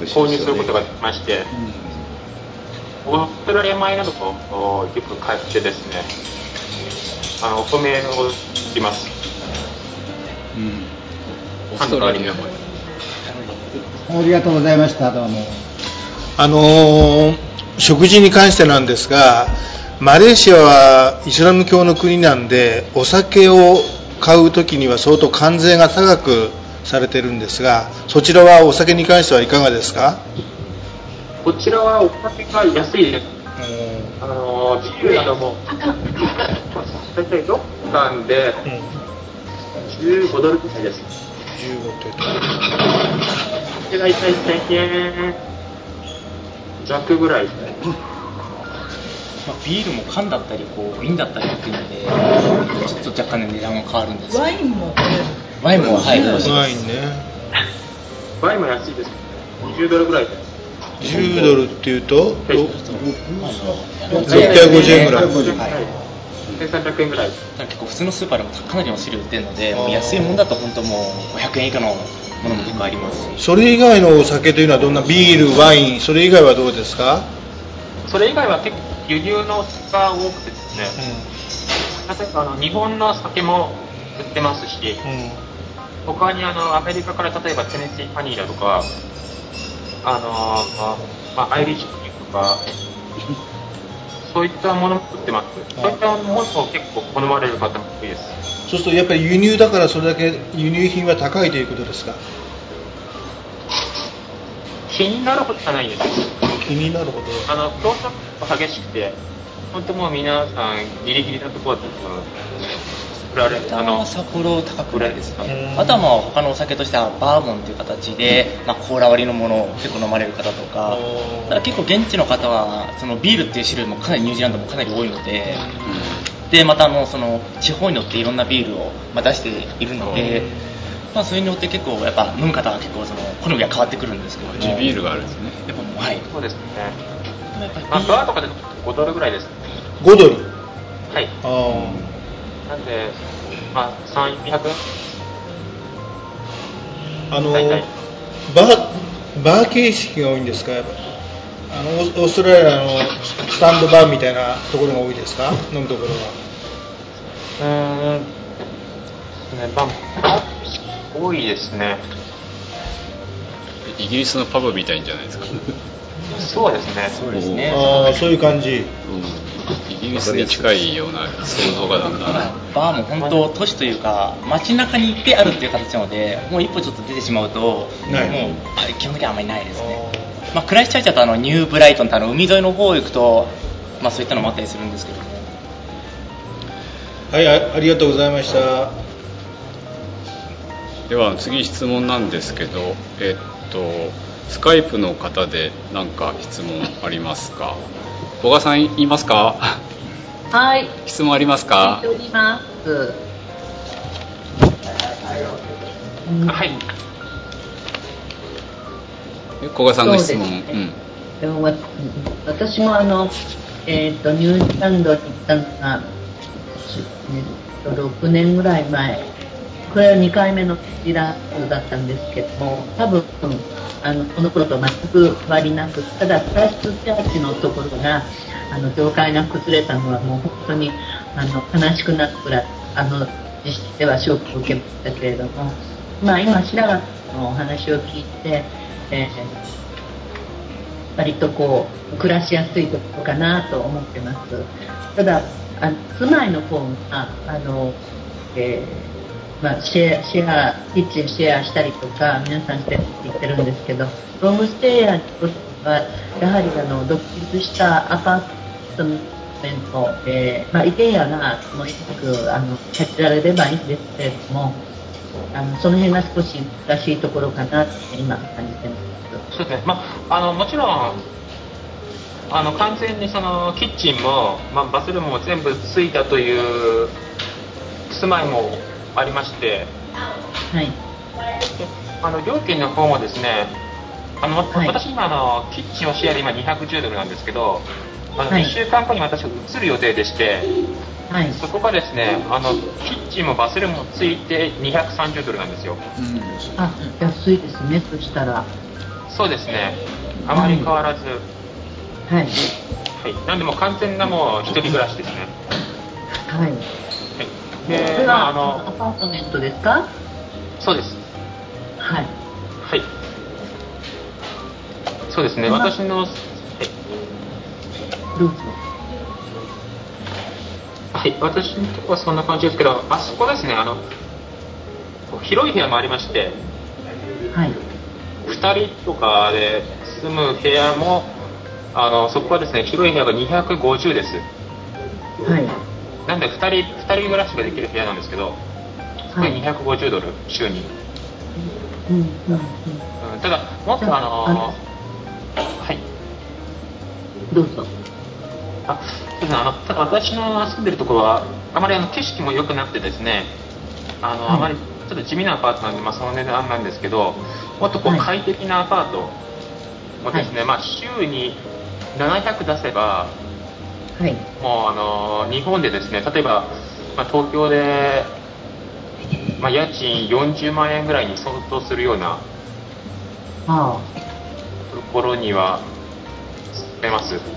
購入することができまして、オーストラリア米などをよく買ってですね、あの、お米を作ります。オーストラリアもありがとうございました。どうも。あのー食事に関してなんですが、マレーシアはイスラム教の国なんで、お酒を買うときには相当関税が高くされてるんですが、そちらはお酒に関してはいかがですか？こちらはお酒が安いです。あの、ビールなども、大体6缶で15ドルくらいです。15ってで、大体1000円弱ぐらいですね。まあ、ビールも缶だったりこう瓶だったりっていうのでちょっと若干ね値段が変わるんですワインもワインもはいワインね。ワインも安いです。20ドルぐらいで。10ドルっていうと、ろ650 650円ぐらい。1300円ぐらい。結構普通のスーパーでもかなりの種類売ってるので安いもんだと本当もう500円以下のものも結構あります。しそれ以外のお酒というのはどんなビール、ワイン、それ以外はどうですか？それ以外は結構輸入のお酒が多くてですね、例えばあの日本の酒も売ってますし、他にあのアメリカから例えばテネシーハニーだとか、あのまあ、アイリッシュとか、そういったものも売ってます。そういったものも結構好まれる方も多いです。そうするとやっぱり輸入だからそれだけ輸入品は高いということですか？気になるほどじゃないんですよ。気になるほど。あの、競争が激しくて、本当もう皆さんギリギリのところで、売られあの札幌高くないですか？あとはまあ他のお酒としてはバーボンという形で、まあ、コーラ割りのものを結構飲まれる方とかただ結構現地の方はそのビールっていう種類もかなりニュージーランドもかなり多いので、でまたあのその地方によっていろんなビールをまあ出しているので、まあ、それによって結構やっぱ飲む方は結構その好みが変わってくるんですけども地ビールがあるんですね。やっぱもうはい。そうですね。やっぱりまあ、バーとかで5ドルぐらいです。5ドル。はい。あなんで、まあ、3、400円ああのバーバー形式が多いんですか？やっぱあのオーストラリアのスタンドバーみたいなところが多いですか？飲むところは。うーん、ね、まあ、多いですね。イギリスのパブみたいんじゃないですか。そうですね。そうですね。ああそういう感じ、イギリスに近いような想像がなんだなバーも本当都市というか街中にいっぺんあるっていう形なのでもう一歩ちょっと出てしまうとない。もうあ基本的にはあんまりないですね、まあ、クライストチャーチだとあのニューブライトンってあの海沿いの方行くと、まあ、そういったのもあったりするんですけどもはいあありがとうございました。では次質問なんですけどえっとスカイプの方で何か質問ありますか？小川さんいますか？はい。質問ありますか？聞いております。はい。え小川さんの質問ねでもわ私もあの、えー、とニュージーランドに行ったのが、えーと6年ぐらい前、これは2回目のリラックだったんですけども、多分あのこの頃と全く変わりなく、ただ、クライストチャーチのところが、あの教会が崩れたのは、もう本当にあの悲しくなるくらい、あの実質ではショックを受けましたけれども、まあ、今、白髪のお話を聞いて、えー割とこう暮らしやすいところかなと思ってます。ただあの住まいの方があの、えーまあ、シェアシェアキッチンシェアしたりとか皆さんして言ってるんですけどロームステイヤーにとってはやはりあの独立したアパートメント、えまあ、イケアがもう一くあの立ちられればいいんですけれどもあのその辺が少し難しいところかなって今感じてます。そうですね。まあ、あの、もちろん、あの、完全にその、キッチンも、まあ、バスルームも全部ついたという住まいもありまして、はい。であの、料金の方もですね、あの、私今、あの、キッチンをシェアで今210ドルなんですけど、あの、はい1週間後に私は移る予定でして、はい。そこがですね、あの、キッチンもバスルームもついて230ドルなんですよ。あ、安いですね、そしたら。そうですね。あまり変わらず、はい。はい。なんでもう完全なもう一人暮らしですね。はい。でこれまあは、あのアパートメントですか？そうです。はい。はい。そうですね。まあ私の、はいどうぞ。はい、私のとこはそんな感じですけど、あそこですね、あの、広い部屋もありまして、はい。2人とかで住む部屋も、あの、そこはですね、広い部屋が250です。はい。なんで2人、二人暮らしができる部屋なんですけど、それ250ドル、週に。うん、うん、うん。うん、ただ、もっとあのはい。どうぞ。あそうですね、あのただ私の住んでるところは、あまりあの景色も良くなくてですね、あの、はいあまりちょっと地味なアパートなんで、まあ、その値段なんですけど、もっとこう快適なアパートをですね、まあ、週に700出せば、はい。もうあの日本でですね、例えば、まあ、東京で、まあ、家賃40万円ぐらいに相当するようなあところには住めます。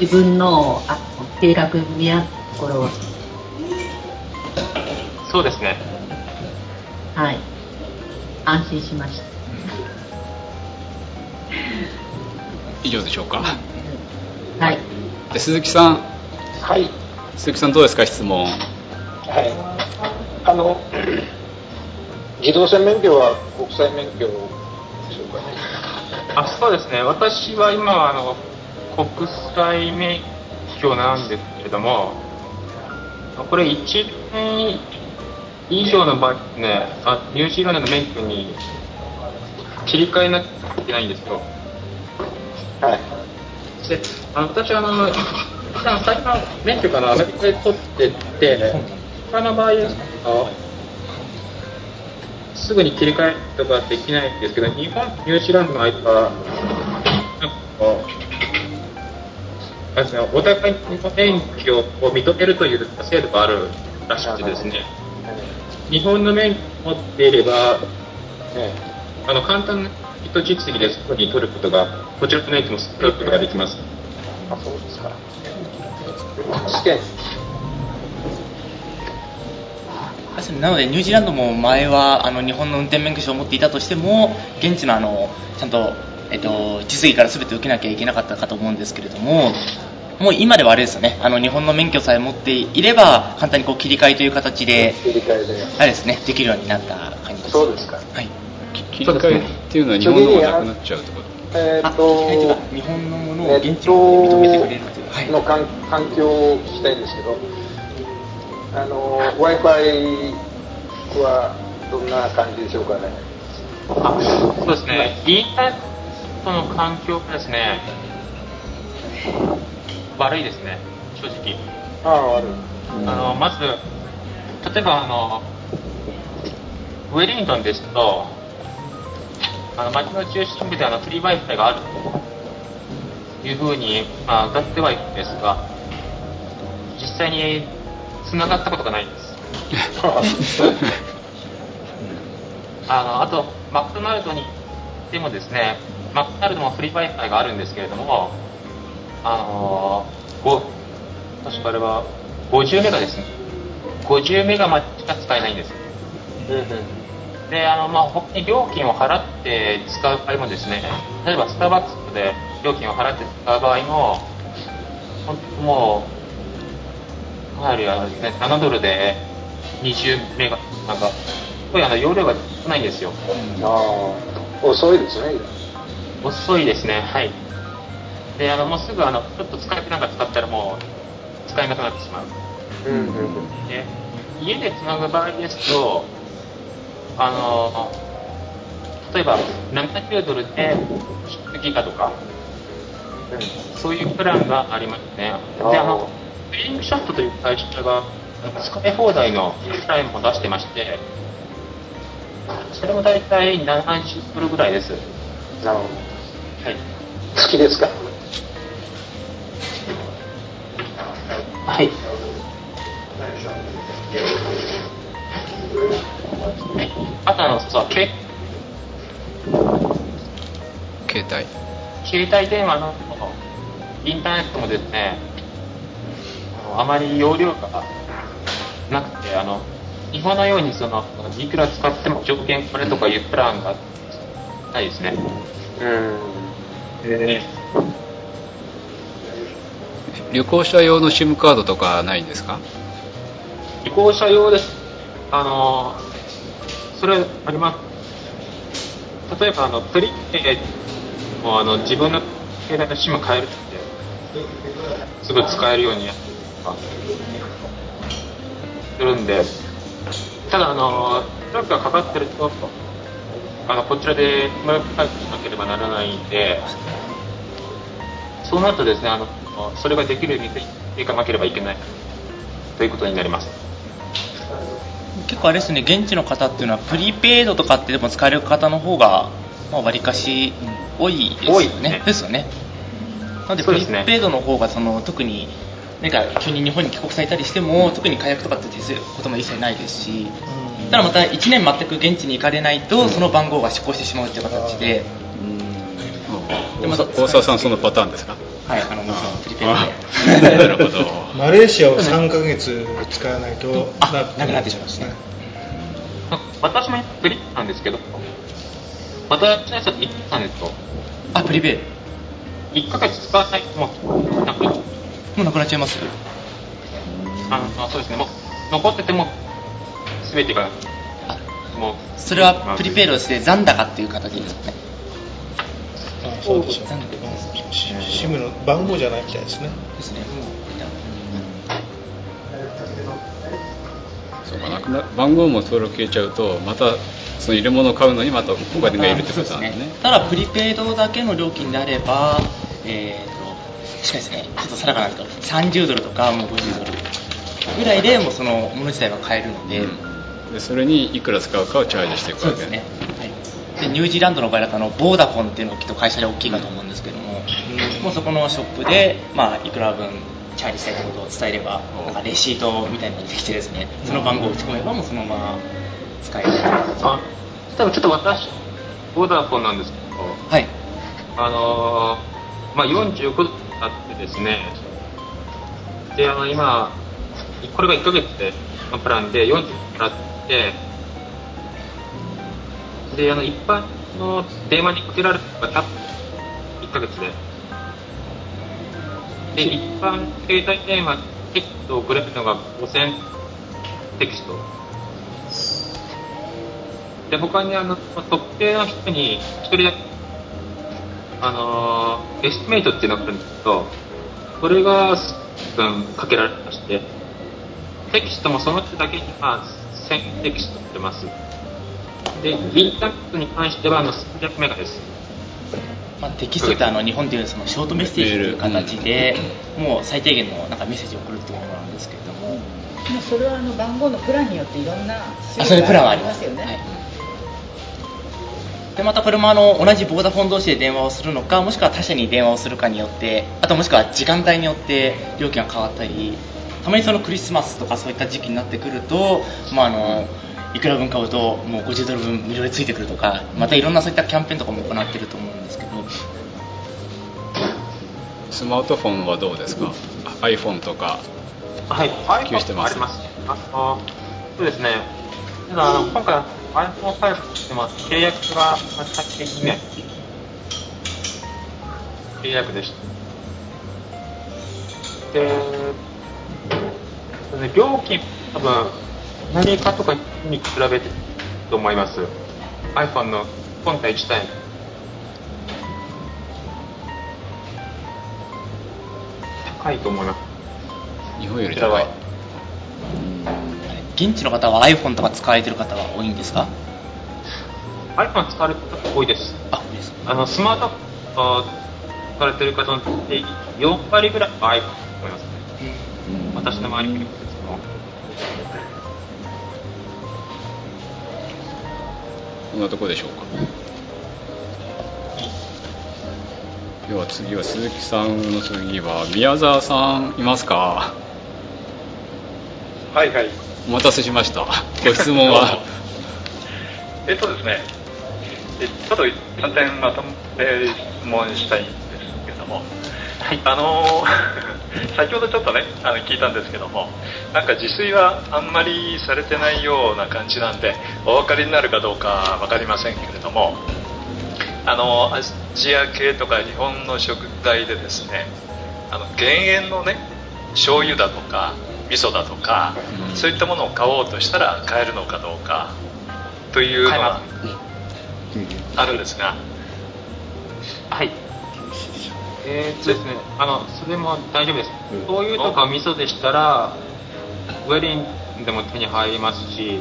自分のあ計画に見合ったところは、そうですね。はい。安心しました。以上でしょうか？はい。で鈴木さんはい。鈴木さんどうですか質問はい。あの、自動車免許は国際免許でしょうかね？あそうですね、私は今はあの国際免許なんですけれども、これ1年以上の場合ですね、あニュージーランドの免許に切り替えなきゃいけないんですよ。はい。で、あの私はあの、最初の免許からアメリカで取ってって、他の場合ですぐに切り替えとができないんですけど、日本、ニュージーランドの間は、なんかこう、あれですね、お互いに免許を認めるという制度があるらしくてですね、日本の免許を持っていれば、あの簡単な人実技ですぐに取ることが、こちらの免許も取ることができます。あ、そうですか。試験。確かになのでニュージーランドも前はあの日本の運転免許証を持っていたとしても現地のあのちゃんと、えっと、実技から全て受けなきゃいけなかったかと思うんですけれどももう今ではあれですよね。あの日本の免許さえ持っていれば簡単にこう切り替えという形で切り替えで。あれですね。できるようになった感じです。そうですか。はい。切り替えっていうのは日本のがなくなっちゃうってこと？えーっというとか、日本のものを現地の認めてくれるという。はい。の環環境を聞きたいんですけど、あの Wi-Fi はどんな感じでしょうかね？あそうですね、インターネットの環境がですね、悪いですね、正直。ああ、悪い。あのまず、例えばあの、ウェリントンですと、あの街の中心部であのフリー Wi-Fi があるというふうに、まあ、歌ってはいるんですが、実際に繋がったことがないんです。あのあと、マクドナルドに行ってもですね、マクドナルドもフリー Wi-Fi があるんですけれども、あのご確かあれは50メガですね。50メガまでしか使えないんです。で、あの、まあ、他に料金を払って使う場合もですね、例えばスターバックスで料金を払って使う場合も、本当もう、かなりあのですね、7ドルで20メガ、なんか、すごいあの容量が少ないんですよ。ああ、遅いですね。遅いですね、はい。で、あの、もうすぐあの、ちょっと使えてなんか使ったらもう、使えなくなってしまう。うんうんで、家でつなぐ場合ですと、あの、例えば70ドルで10ギガとか、そういうプランがありますね。で、あの、スリングショットという会社が使い放題のプランも出してまして、それも大体70ドルぐらいです。なるほど。はい。好きですか？あとあの、そう、け携帯携帯電話のインターネットもですね、あのあまり容量がなくて、あの、日本のようにその、いくら使っても条件これとかいうプランがないですね。うん。え旅行者用の SIM カードとかないんですか？旅行者用です。あの、それあります。例えば、あの、プリペイもあの、自分の携帯の SIM 変えるって、すぐ使えるようにやってとか、するんで、ただ、あの、トラックがかかってると、あの、こちらでマルチ解除しなければならないんで、そうなるとですね、あの、それができるようにしていかなければいけないということになります。結構あれですね現地の方っていうのはプリペイドとかってでも使える方の方がまあ割かし多いですよねね。ですよね。なのでプリそうですね。ペイドの方がその特に何か急に日本に帰国されたりしても特に解約とかって手することも一切ないですしただまた1年全く現地に行かれないとその番号が失効してしまうっていう形で。でまた大沢さんそのパターンですか？はいあのもちろんプリペイドでなるほど。マレーシアを3ヶ月使わないとなくなってしまうんですね。私もプリなんですけど、私のやつは1ヶ月と、あプリペイ。1ヶ月使わないともう、なく、もうなくなっちゃいます？あの、あそうですね、もう、残ってても、すべてが、もう、それはプリペイドして残高っていう形ですね。あそうでしょう、シムの番号じゃないみたいですね。ですねそうかな。くな番号も登録消えちゃうとまたその入れ物を買うのにまたお金がいるってことなんですね。ただプリペイドだけの料金であればえーとしかしですね。ちょっと定かなんですけど30ドルとかもう50ドルぐらいでもうそのもの自体が買えるので、でそれにいくら使うかをチャージしていくわけ。ですね、はい、でニュージーランドの場合だとあのボーダフォンっていうのがきっと会社で大きいかと思うんですけども、もうそこのショップで、まあ、いくら分チャージしたいってことを伝えればなんかレシートみたいなのができてですねその番号を打ち込めばもうそのまま使えるあ、多分ちょっと私、ボーダーフォンなんですけど、はい。あのー、まあ、45度あってですね、で、あの、今、これが1ヶ月でのプランで40もらって、で、あの、一般の電話にかけられるのが多分1ヶ月で。で、一般携帯電話テキストを送れるのが5000テキスト。で、他にあの、特定の人に一人だけ、あの estimate っていうのがあるんですけど、それが分かけられまして、テキストもその人だけには1000テキストってます。で、インターネットに関してはあの300メガです。まあ、テキストってあの日本でいうそのショートメッセージという形で、もう最低限のなんかメッセージを送るっていうものなんですけれども。もうそれはあの番号のプランによっていろんな種類がありますよね。はいでまたこれもあの同じボーダフォン同士で電話をするのかもしくは他社に電話をするかによってあともしくは時間帯によって料金が変わったりたまにそのクリスマスとかそういった時期になってくると、まあ、あのいくら分買うともう50ドル分無料でついてくるとかまたいろんなそういったキャンペーンとかも行ってると思うんですけど。スマートフォンはどうですか？iPhone とかはい。普及してます？ありますあそうですね。ただあの今回 iPhone5 でも契約が最低2年契約でした。で料金多分アメリカとかに比べてと思います。iPhone の本体自体。高いと思います。日本より高い。現地の方は iPhone とか使われてる方は多いんですか？iPhone 使われてる方多いです。あ多いです。あのスマートフォン使われてる方の4割ぐらいは iPhone と思いますね、うん、私の周りにこんなとこでしょうか。では次は鈴木さんの次は宮沢さんいますか。はいはい。お待たせしました。ご質問は？えっとですね。ちょっと3点まとめて質問したいんですけども、はい、あの先ほどちょっとねあの聞いたんですけどもなんか自炊はあんまりされてないような感じなんでお分かりになるかどうか分かりませんけれどもあのアジア系とか日本の食材でですねあの減塩のね醤油だとか味噌だとか、うん、そういったものを買おうとしたら買えるのかどうかというのはあるんですが。はいえー、っとですね、あの、それも大丈夫です。醤油とか味噌でしたら、ウェリンでも手に入りますし、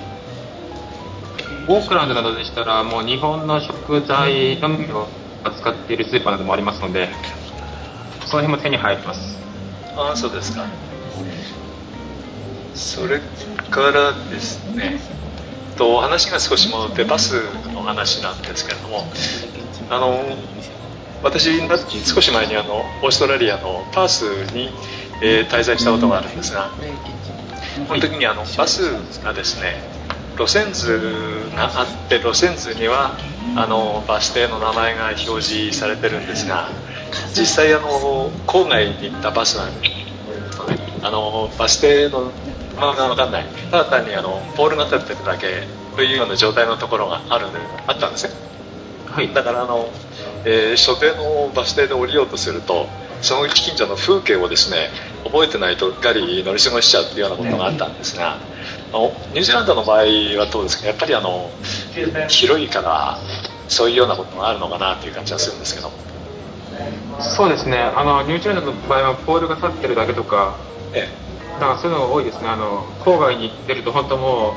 オークランドなどでしたら、もう日本の食材のみを扱っているスーパーなどもありますので、その辺も手に入ります。ああ、そうですか。それからですね、と話が少し戻ってバスの話なんですけれども、あの私、少し前にあのオーストラリアのパースに、えー、滞在したことがあるんですが、その時にあのバスがですね、路線図があって、路線図にはあのバス停の名前が表示されてるんですが、実際あの郊外に行ったバスなんで、あのバス停のまあ、分かんない。ただ単にあのポールが立ってるだけというような状態のところがあるあったんですね、はい、だからあのえー、所定のバス停で降りようとするとその近所の風景をですね覚えてないとうっかり乗り過ごしちゃうっていうようなことがあったんですが、ニュージーランドの場合はどうですか？やっぱりあの広いからそういうようなことがあるのかなという感じがするんですけど。そうですね。あのニュージーランドの場合はポールが立ってるだけとか、ええ、だからそういうのが多いですね。あの郊外に出ると本当も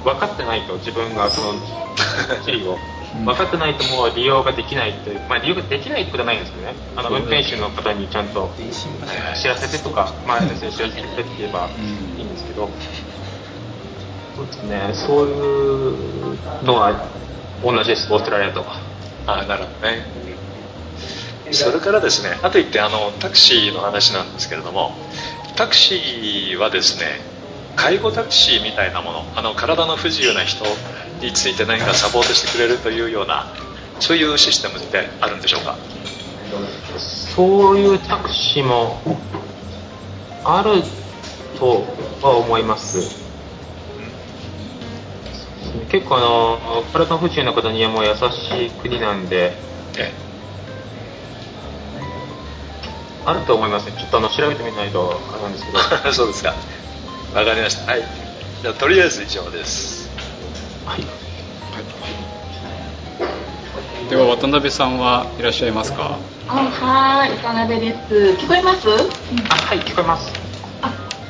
う分かってないと自分がその 地理を分かってないともう利用ができないという、まあ、利用ができないってことはないんですけどね、あの運転手の方にちゃんと知らせてとか、まあ、知らせてって言えばいいんですけど、そうですね、そういうのは同じです、オーストラリアと。あなるほどね。それからですね、あと一点あの、タクシーの話なんですけれども、タクシーはですね、介護タクシーみたいなもの、あの体の不自由な人について何かサポートしてくれるというようなそういうシステムってあるんでしょうか？そういうタクシーもあるとは思いますね、結構あの、体不自由な方にはもう優しい国なんで、あると思いますね。ちょっとあの調べてみないとあれなんですけど。そうですか。わかりました。はい。じゃあ、とりあえず以上です。はい。では渡辺さんはいらっしゃいますか？あはい、渡辺です。聞こえます？あ、はい、聞こえます。す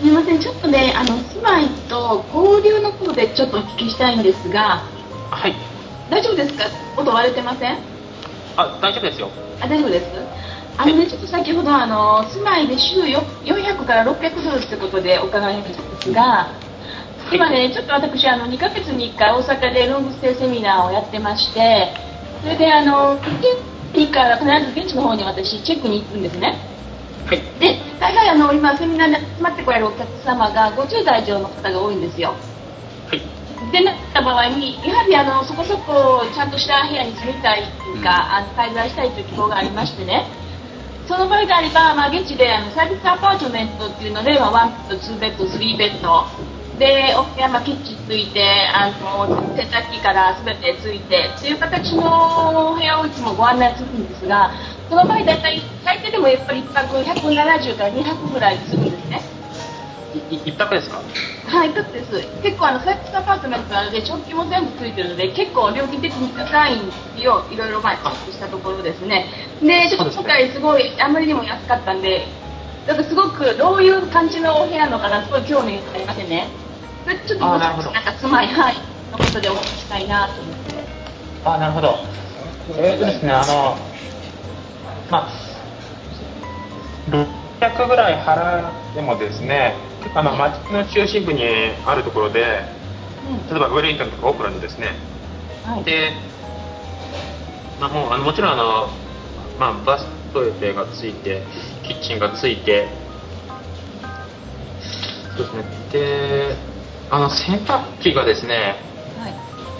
みません、ちょっとね、あの、住まいと交流のことでちょっとお聞きしたいんですが、はい。大丈夫ですか？音割れてません？あ、大丈夫ですよ。あ、大丈夫です？あのね、ちょっと先ほど、あの、住まいで週よ400から600ドルってことでお伺いしたんですが、今ね、ちょっと私、あの、2ヶ月に1回大阪でロングステイセミナーをやってまして、それで、あの、1回は必ず現地の方に私、チェックに行くんですね。で、大概あの、今、セミナーに集まってこられるお客様が50代以上の方が多いんですよ。でなった場合に、やはりあのそこそこちゃんとした部屋に住みたいというか、あの滞在したいという希望がありましてね、その場合であれば、まあ、現地であのサービスアパートメントっていうので、まあ、ワンベッド、2ベッド、3ベッド、で、お部屋、まあ、キッチンついて、あの洗濯機からすべてついてという形のお部屋をいつもご案内するんですが、その場合、大体、最低でもやっぱり1泊170から200ぐらいするんですね。い一泊ですか？はい、だってです。結構あのサービスアパートメントなので、食器も全部ついてるので、結構料金的に高いんですよ。いろいろまあチェックしたところですね。で、ちょっと今回すごい、あまりにも安かったんで、だからすごくどういう感じのお部屋なのかな、すごい興味がありませんね。それちょっとなんか住まい、はい、のことでお聞きしたいなと思って。あ、なるほど。えーとですね、あの、まあ、600ぐらい払ってもですね、あの街の中心部にあるところで、例えばウェリントンとかオークランドですね。で、まあ、もうあのもちろんあの、まあ、バストイレがついて、キッチンがついて、そうですね。で、あの洗濯機がですね、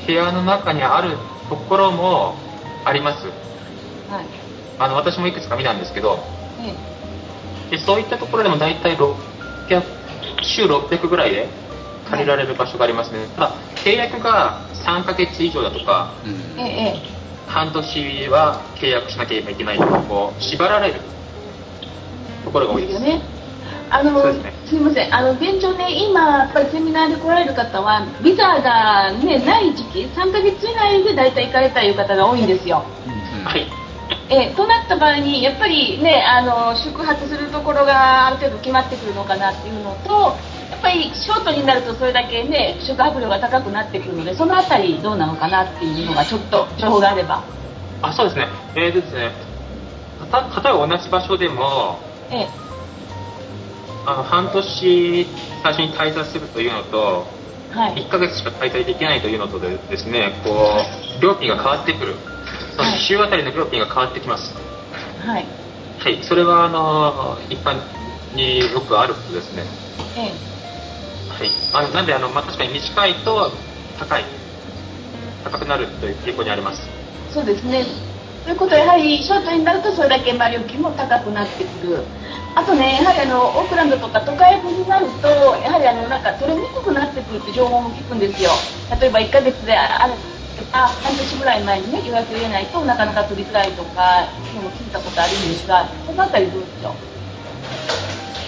部屋の中にあるところもあります。はい。あの私もいくつか見たんですけど、えでそういったところでも大体600週600ぐらいで借りられる場所がありますね。ただ契約が3ヶ月以上だとか、え、え、半年は契約しなければいけないとか、こう縛られるところが多いです。ですよね。あの、すねすみません、あの現状ね、今、やっぱりセミナーで来られる方は、ビザが、ね、ない時期、3ヶ月以内で大体行かれたいう方が多いんですよ。はい。えとなった場合に、やっぱりね、あの宿泊するところがある程度決まってくるのかなっていうのと、やっぱりショートになるとそれだけね、宿泊料が高くなってくるので、そのあたりどうなのかなっていうのがちょっと情報があれば。あ、そうですね。えーとですね、た例えば同じ場所でも、えあの半年最初に滞在するというのと、はい。1ヶ月しか滞在できないというのとでですね、こう、料金が変わってくる。その週あたりの料金が変わってきます。はい。はい、それはあの一般によくあることですね。えはい、あのなんであの、まあ、確かに短いと高い、高くなるという傾向にあります。そうですね。ということは、やはりショートになるとそれだけまあ料金も高くなってくる。あとね、やはりあのオークランドとか都会部になると、やはりあのなんか取れにくくなってくるって情報も聞くんですよ。例えば1ヶ月であるあ半年ぐらい前にね予約入れないとなかなか取りづらいとかのも聞いたことあるんですが、そのあたりどうでしょう？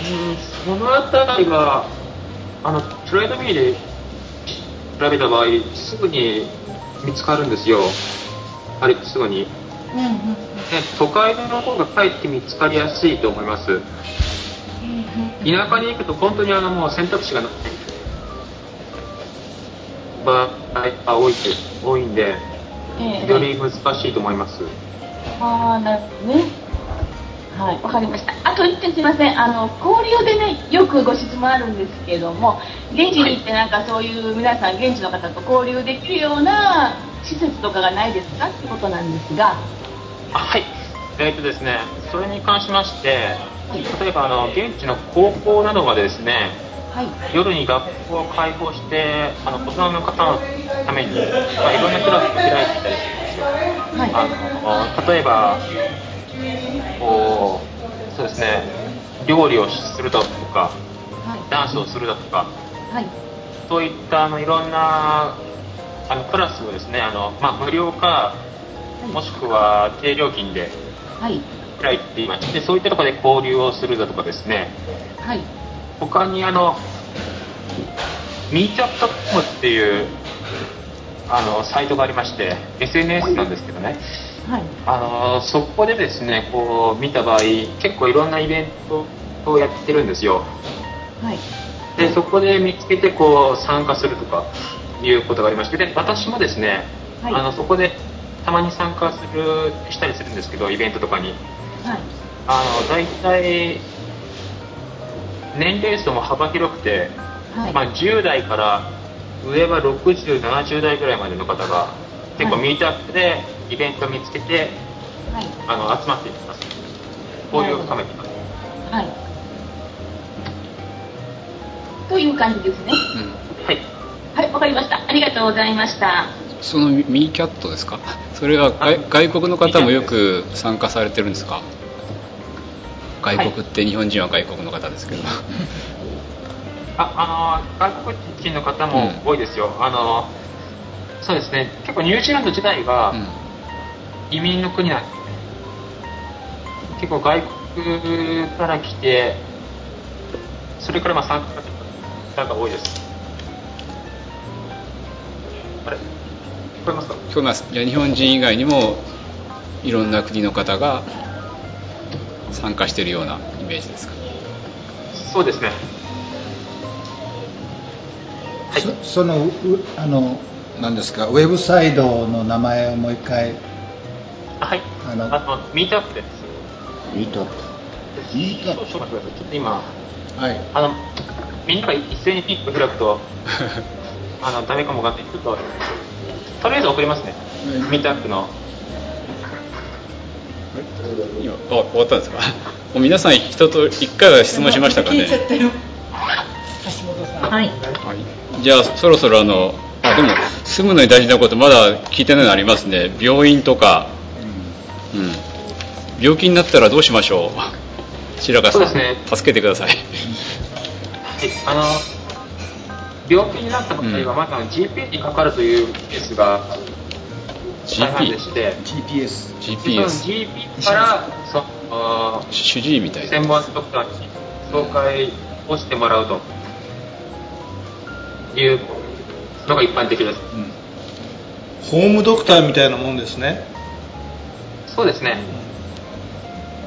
うん、そのあたりは、あのトレードミーで調べた場合、すぐに見つかるんですよ。あれ、すぐに。うんうんね、都会の方がかえって見つかりやすいと思います。田舎に行くと本当にあのもう選択肢がない場合が多い多いんで、ええより難しいと思います。ああ、なるほどね。はい、わかりました。あと一点すみません。あの、交流でね、よくご質問あるんですけれども、現地に行ってなんかそういう皆さん、現地の方と交流できるような施設とかがないですか？ってことなんですが、あはい。えっ、とですね、それに関しまして、例えばあの現地の高校などがですね、はい、夜に学校を開放して、あの大人の方のために、まあ、いろんなクラスを開いていたりするんですよ。あの例えば、こう、そうですね、料理をするだとか、ダンスをするだとか、はい、そういったあのいろんなあのクラスをですねあの、まあ、無料かもしくは低料金ではい。開いていましてそういったところで交流をするだとかですねはい。他にあの Meetup.com っていうあのサイトがありまして SNS なんですけどねはい。あのそこでですねこう見た場合結構いろんなイベントをやってるんですよはい。でそこで見つけてこう参加するとかいうことがありましてで私もですね、はいあのそこでたまに参加するしたりするんですけどイベントとかにはい。あの大体年齢層も幅広くて、はい。まあ、10代から上は60、70代ぐらいまでの方が結構はいミートアップでイベントを見つけてはい。あの集まっていきます交流を深めていますはい。という感じですね。はいはい、わかりました。ありがとうございました。そのミミーキャットですか？それは外外国の方もよく参加されてるんですか？外国って日本人は外国の方ですけど、ああの外国人の方も多いですよ、あのそうですね。結構ニュージーランド自体が移民の国なんですね、結構外国から来てそれからまあ参加する方が多いです。あれ？聞こえますか？聞こえます。じゃあ日本人以外にもいろんな国の方が参加しているようなイメージですか？そうですね。そそのうあの何ですか？ウェブサイトの名前をもう一回。はい。あのあの Meetup です。 Meetup。 Meetup。ちょっと今はい。あのみんなが一斉にピック開くと あのダメかもわかんない。ちょっととりあえず送りますね、ミートアップの今あ終わったんですか？もう皆さん一と一回は質問しましたかね？はい。はい、じゃあそろそろあのあでも住むのに大事なことまだ聞いてないのありますね。病院とか、うん、病気になったらどうしましょう？白川さん、そうですね。助けてください。はい。あの病気になった場合はまず GP にかかるというケースが大半でして。GPS で GPS からその主治医みたいな。専門ドクターに紹介をしてもらうと。いうのが一般的です、ホームドクターみたいなもんですね。そうですね。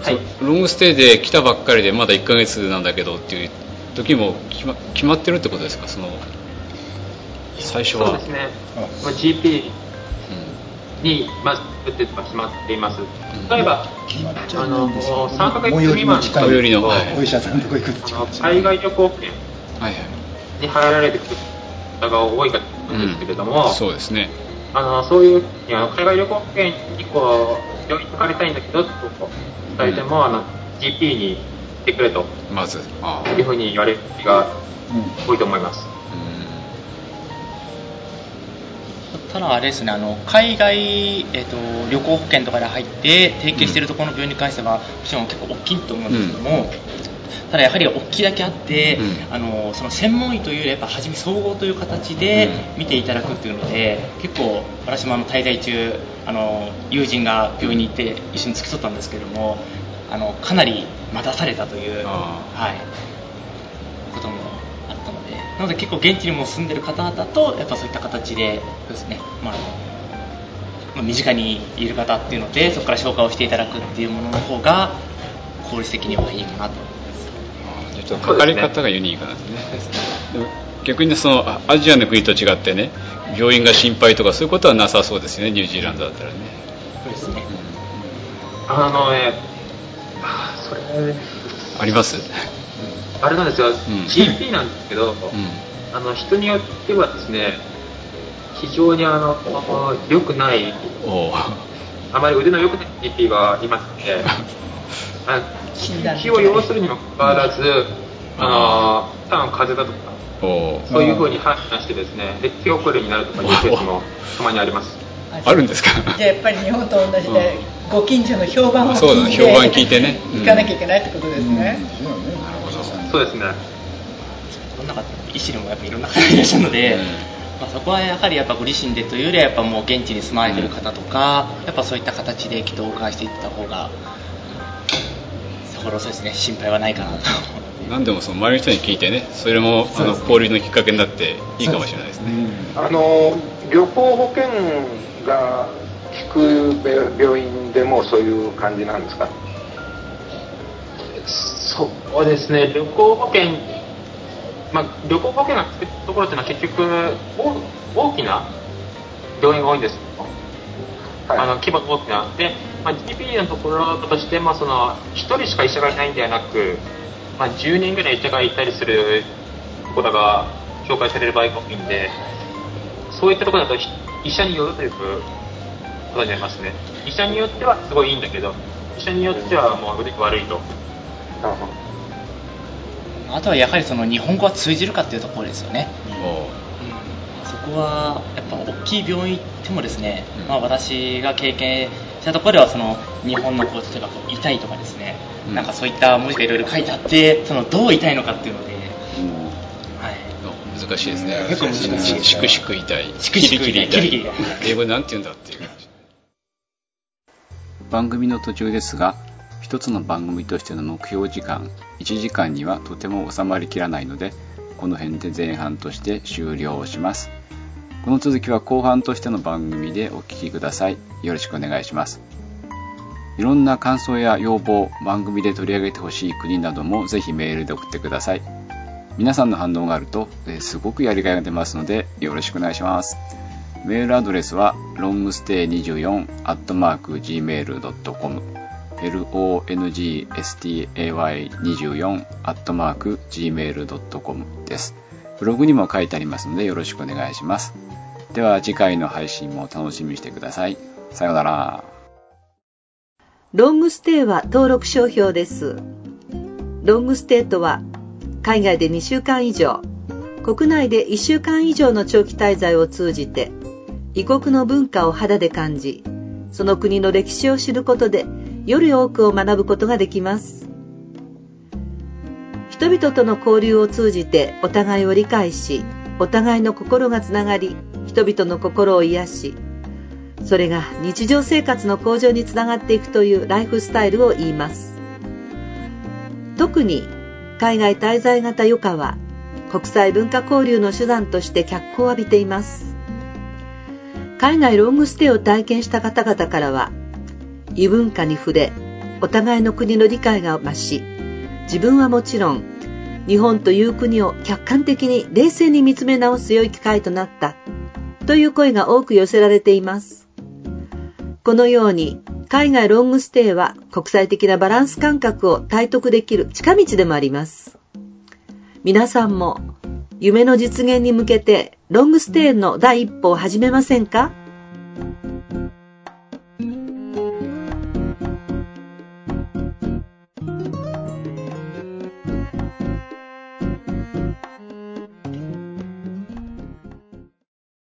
はい。ロングステイで来たばっかりでまだ1ヶ月なんだけどっていう時も決ま決まってるってことですか？その最初は。そうですね、まあ、GP にまず打ってとか決まっています。例えばあの3ヶ月未満りの近い。最寄りのはい。お医者さんのとこ行くとあの海外旅行券。はいはい。に入られてくる方が多いかと思うんですけれども、そうですね。あのそういうあの海外旅行券にこう病院にかかりたいんだけどと伝えても、あの GP に行ってくれと。まず。あいうふうに言われる時が多いと思います。ただあれですねあの海外、えー、と旅行保険とかで入って提携しているところの病院に関してはもちろん結構大きいと思うんですけども、ただやはり大きいだけあって、あのその専門医というよりやっぱ初め総合という形で見ていただくっていうので、結構私もあの滞在中あの友人が病院に行って一緒に付き添ったんですけどもあのかなり待たされたという、はい、なので結構現地にも住んでる方々とやっぱそういった形でですね、まあまあ身近にいる方っていうのでそこから紹介をしていただくっていうものの方が効率的にはいいかなとじゃあちょっとかかり方がユニークなんですね。でも逆にそのあアジアの国と違ってね病院が心配とかそういうことはなさそうですよねニュージーランドだったらね。そうですね。あのね、あそれ、あります？あれなんですよ、GP なんですけど、あの人によってはですね、非常にあの良くない、あまり腕の良くない GP がいますので、あ気を要するにもかかわらず、あの多分風邪だとか、そういうふうに判断してですね、で手遅れになるとかいうケースもたまにあります。あるんですか？じゃあやっぱり日本と同じで、ご近所の評判を聞いてそうだね評判聞いてね。うん行かなきゃいけないってことですね、そうですね。どんな方医師でもやっぱいろんな方いらっしゃるので、まあ、そこはやはりやっぱご自身でというよりはやっぱもう現地に住まれてる方とか、やっぱそういった形で祈祷を返していった方がそこのそうですね心配はないかなと。何でもその周りの人に聞いてねそれもあの交流のきっかけになっていいかもしれないですね。あの旅行保険が効く病院でもそういう感じなんですか？そうですね。旅行保険まあ、旅行保険がつくところっていうのは結局大きな病院が多いんです。はい、あの規模が大きな。で、まあ、GP のところとして、まあ、その1人しか医者がいないんではなく、まあ、10人ぐらい医者がいたりするところが紹介される場合が多いんでそういったところだと医者によるということになりますね医者によってはすごいいいんだけど医者によってはもう悪いと。あとはやはりその日本語は通じるかっていうところですよね、うん、そこはやっぱ大きい病院行ってもですね、うん、まあ、私が経験したところではその日本のこう例えば痛いとかですね、なんかそういった文字がいろいろ書いてあってそのどう痛いのかっていうので、はい、難しいですね結構難しいしくしく痛いしくしく痛い英語なんて言うんだっていう番組の途中ですが一つの番組としての目標時間1時間にはとても収まりきらないのでこの辺で前半として終了します。この続きは後半としての番組でお聴きください。よろしくお願いします。いろんな感想や要望番組で取り上げてほしい国などもぜひメールで送ってください。皆さんの反応があるとすごくやりがいが出ますのでよろしくお願いします。メールアドレスは longstay24-gmail.com longsty24-gmail.com です。ブログにも書いてありますのでよろしくお願いします。では次回の配信も楽しみにしてください。さようなら。ロングステイは登録商標です。ロングステイとは海外で2週間以上、国内で1週間以上の長期滞在を通じて異国の文化を肌で感じ、その国の歴史を知ることでより多くを学ぶことができます。人々との交流を通じてお互いを理解しお互いの心がつながり人々の心を癒しそれが日常生活の向上につながっていくというライフスタイルを言います。特に海外滞在型余暇は国際文化交流の手段として脚光を浴びています。海外ロングステイを体験した方々からは異文化に触れお互いの国の理解が増し自分はもちろん日本という国を客観的に冷静に見つめ直す良い機会となったという声が多く寄せられています。このように海外ロングステイは国際的なバランス感覚を体得できる近道でもあります。皆さんも夢の実現に向けてロングステイの第一歩を始めませんか？